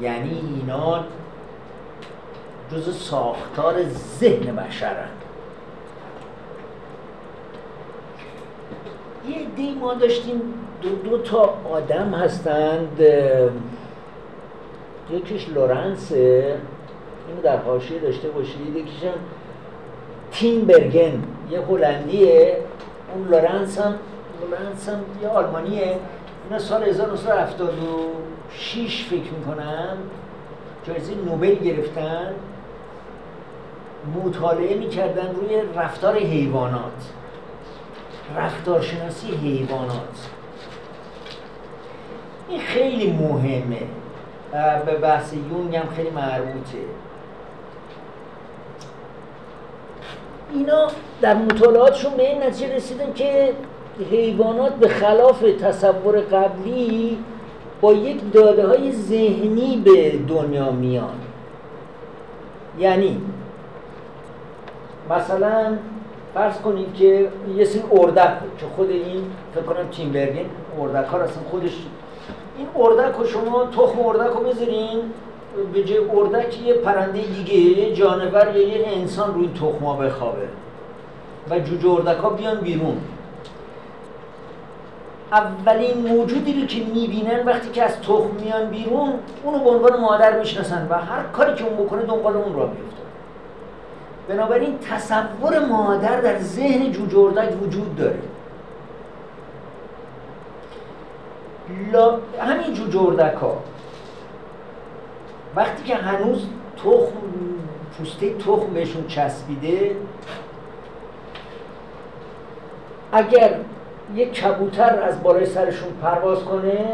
یعنی اینا جز ساختار ذهن بشرن یه دی ما داشتیم دو, دو تا آدم هستند. یکیش لورنسه. اینو در حاشیه داشته باشید. یکیش هم تیم برگن یه هلندیه. اون لورنس هم لورنس هم یه آلمانیه. اینا سال 1976 فکر می‌کنم جایزه نوبل گرفتن. مطالعه می‌کردن روی رفتار حیوانات. رفتارشناسی حیوانات. این خیلی مهمه. به بحث یونگ هم خیلی مربوطه. اینا در مطالعاتشون به این نتیجه رسیدن که حیوانات به خلاف تصور قبلی با یک داده های ذهنی به دنیا میان. یعنی مثلا فرض کنید که یه سری اردک که خود این فکر کنم تیمبرگین اردک ها اصلا خودش این اردک رو شما تخم اردک رو بذارین به جای اردک یه پرنده دیگه یه جانور یا یه انسان روی تخم ها بخوابه و جوجه اردک ها بیان بیرون. اولین موجودی رو که می‌بینن وقتی که از تخم میان بیرون اونو به عنوان مادر می‌شناسن و هر کاری که اون بکنه دنبال اون را میفته بنابراین تصور مادر در ذهن جوجه اردک وجود داره. لا... همین جو جردک ها وقتی که هنوز تخم پوسته تخم بهشون چسبیده اگر یک کبوتر از بالای سرشون پرواز کنه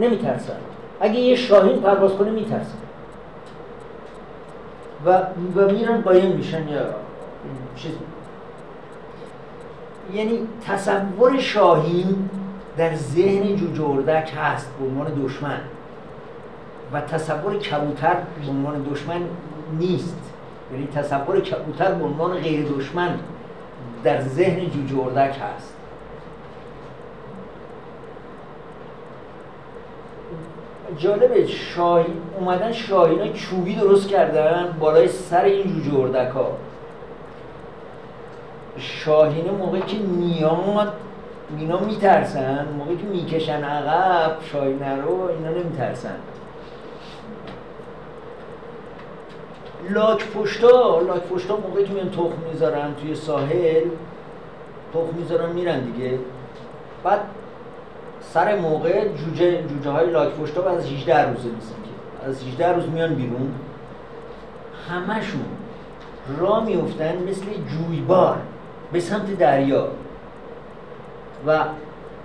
نمیترسن. اگه یه شاهین پرواز کنه میترسن. و, و میرن قایم میشن یا چیز یعنی تصور شاهین در ذهن جوجوردک هست به عنوان دشمن و تصور کبوتر به عنوان دشمن نیست. یعنی تصور کبوتر به عنوان غیر دشمن در ذهن جوجوردک هست. جالبه شاهی اومدن شاهینا چوبی درست کردن بالای سر این جوجه ها شاهینه موقعی که میاد اینا میترسن موقعی که می‌کشن عقب شاهینه رو اینا نمیترسن. لاک پشتا لاک پشتا موقعی که میان تخم می‌ذارن توی ساحل تخم می‌ذارن میرن دیگه. بعد سر موقع جوجه جوجه های لاک بعد از 18 روزه نیستن که از 18 روز میان بیرون. همشون را میفتن مثل جویبار به سمت دریا. و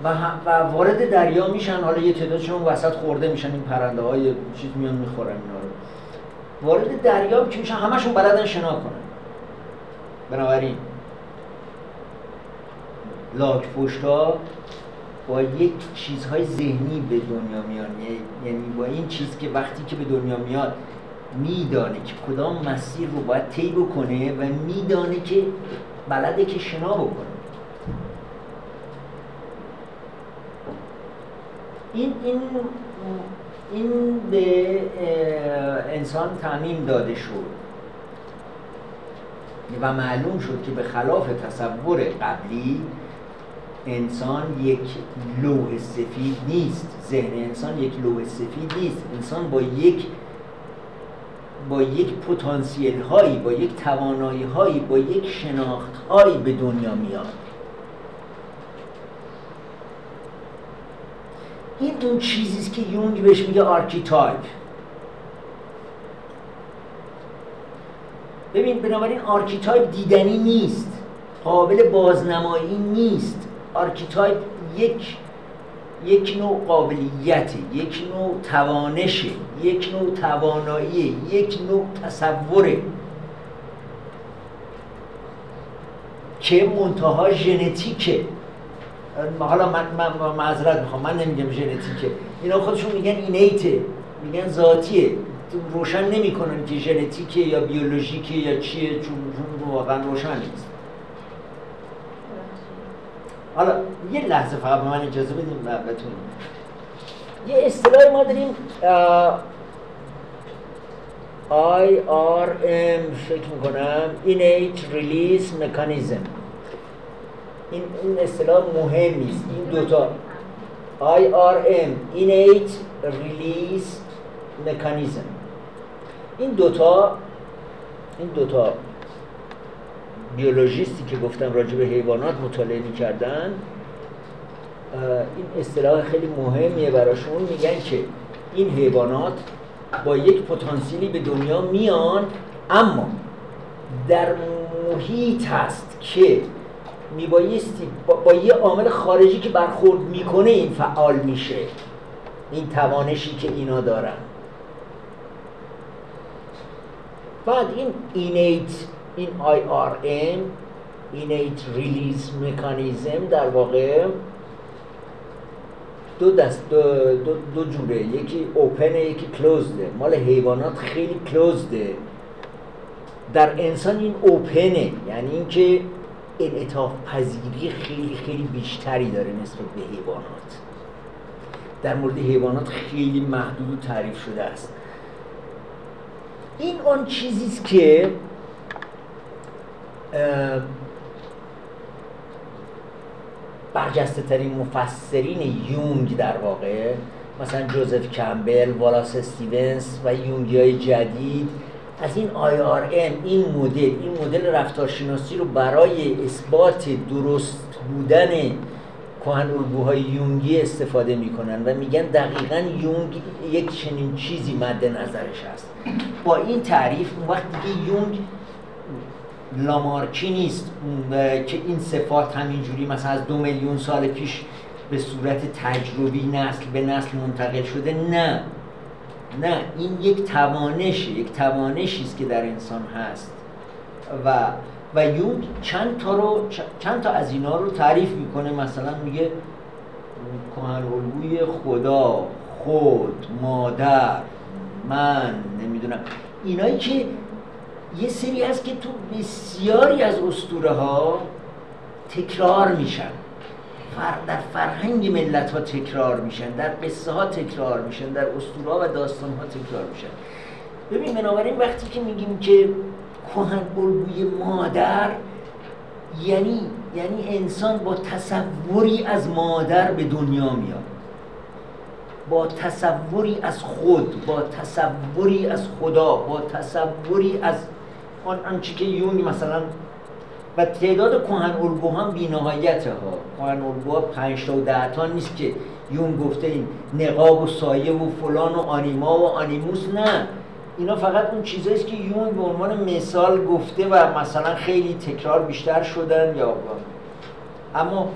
و, و وارد دریا میشن. حالا یه تعدادشون وسط خورده میشن. این پرنده های چیز میان می‌خورن اینا رو. وارد دریا که میشن همشون بلدن شنا کنن. بنابراین لاک پشتا با یک چیزهای ذهنی به دنیا میان. یعنی با این چیز که وقتی که به دنیا میاد میدانه که کدام مسیر رو باید طی بکنه و میدانه که بلده که شنا بکنه. این این این به انسان تعمیم داده شد. و معلوم شد که به خلاف تصور قبلی انسان یک لوح سفید نیست. ذهن انسان یک لوح سفید نیست. انسان با یک با یک پتانسیل هایی با یک توانایی هایی با یک شناخت هایی به دنیا میاد. این اون چیزیست که یونگ بهش میگه archetype. ببین بنابراین archetype دیدنی نیست. قابل بازنمایی نیست. archetype یک یک نوع قابلیت یک نوع توانشه یک نوع توانایی یک نوع تصوره که منتها ژنتیکه حالا من, من معذرت می‌خوام من نمیگم ژنتیکه اینا خودشون میگن innate ه میگن ذاتیه روشن نمی‌کنن که ژنتیکه یا بیولوژیکه یا چیه چون واقعا روشن نیست. حالا یه لحظه فقط به من اجازه بدیم بتونیم یه اصطلاحی ما داریم IRM فکر می‌کنم Innate Release Mechanism این این اصطلاح مهمی است. این دوتا IRM Innate Release Mechanism این دوتا این دوتا بیولوژیستی که گفتم راجع به حیوانات مطالعه می‌کردن این اصطلاح خیلی مهمیه براشون. میگن که این حیوانات با یک پتانسیلی به دنیا میان اما در محیط هست که میبایستی با, با یه عامل خارجی که برخورد می‌کنه این فعال میشه. این توانشی که اینا دارن. بعد این اینیت این IRM Innate Release Mechanism در واقع دو دست دو, دو, دو جوره. یکی اوپن یکی کلوزده مال حیوانات خیلی کلوزده در انسان این اوپنه یعنی اینکه انعطاف پذیری خیلی خیلی بیشتری داره نسبت به حیوانات. در مورد حیوانات خیلی محدود تعریف شده است. این آن چیزی است که برجسته ترین مفسرین یونگ در واقع مثلا جوزف کمبل، والاس استیونز و یونگی های جدید. از این IRM این مدل این مدل رفتارشناسی رو برای اثبات درست بودن کهن الگوهای یونگی استفاده می‌کنن و میگن دقیقا یونگ یک چنین چیزی مد نظرش هست. با این تعریف اون وقت دیگه یونگ لامارکی نیست که این صفات همینجوری مثلا از دو میلیون سال پیش به صورت تجربی نسل به نسل منتقل شده نه. نه این یک توانشه یک توانشی است که در انسان هست. و و یونگ چند تا رو چند تا از اینا رو تعریف می‌کنه مثلا میگه کهن الگوی خدا خود مادر من نمی‌دونم. اینایی که یه سری هست که تو بسیاری از اسطوره ها تکرار میشن. در فرهنگ ملت ها تکرار میشن در قصه ها تکرار میشن در اسطوره و داستان ها تکرار میشن. ببین بنابراین وقتی که میگیم که کهن الگوی مادر یعنی یعنی انسان با تصوری از مادر به دنیا میاد. با تصوری از خود با تصوری از خدا با تصوری از آن آنچه که یونگ مثلا و تعداد کهن الگو هم بینهایت ها. کهن الگوها پنج تا و ده تا نیست که یون گفته این نقاب و سایه و فلان و آنیما و آنیموس نه. اینا فقط اون چیزاییست که یون به عنوان مثال گفته و مثلا خیلی تکرار بیشتر شدن یا اما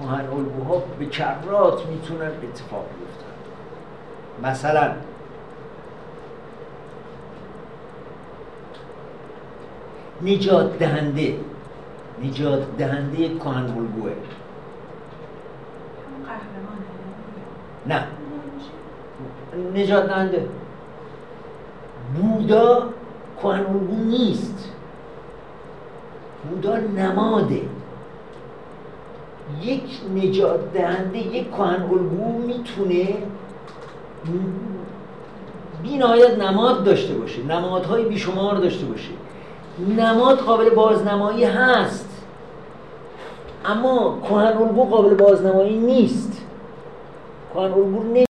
کهن الگوها به کرات می‌تونن اتفاق بیفتن. مثلا نجات دهنده. نجات دهنده کهن الگوه. نه. نجات دهنده. بودا کهن الگو نیست. بودا نماده. یک نجات دهنده یک کهن الگو می‌تونه بی نماد داشته باشه نمادهای بیشمار داشته باشه. نماد قابل بازنمایی هست. اما کهن قابل بازنمایی نیست. کهن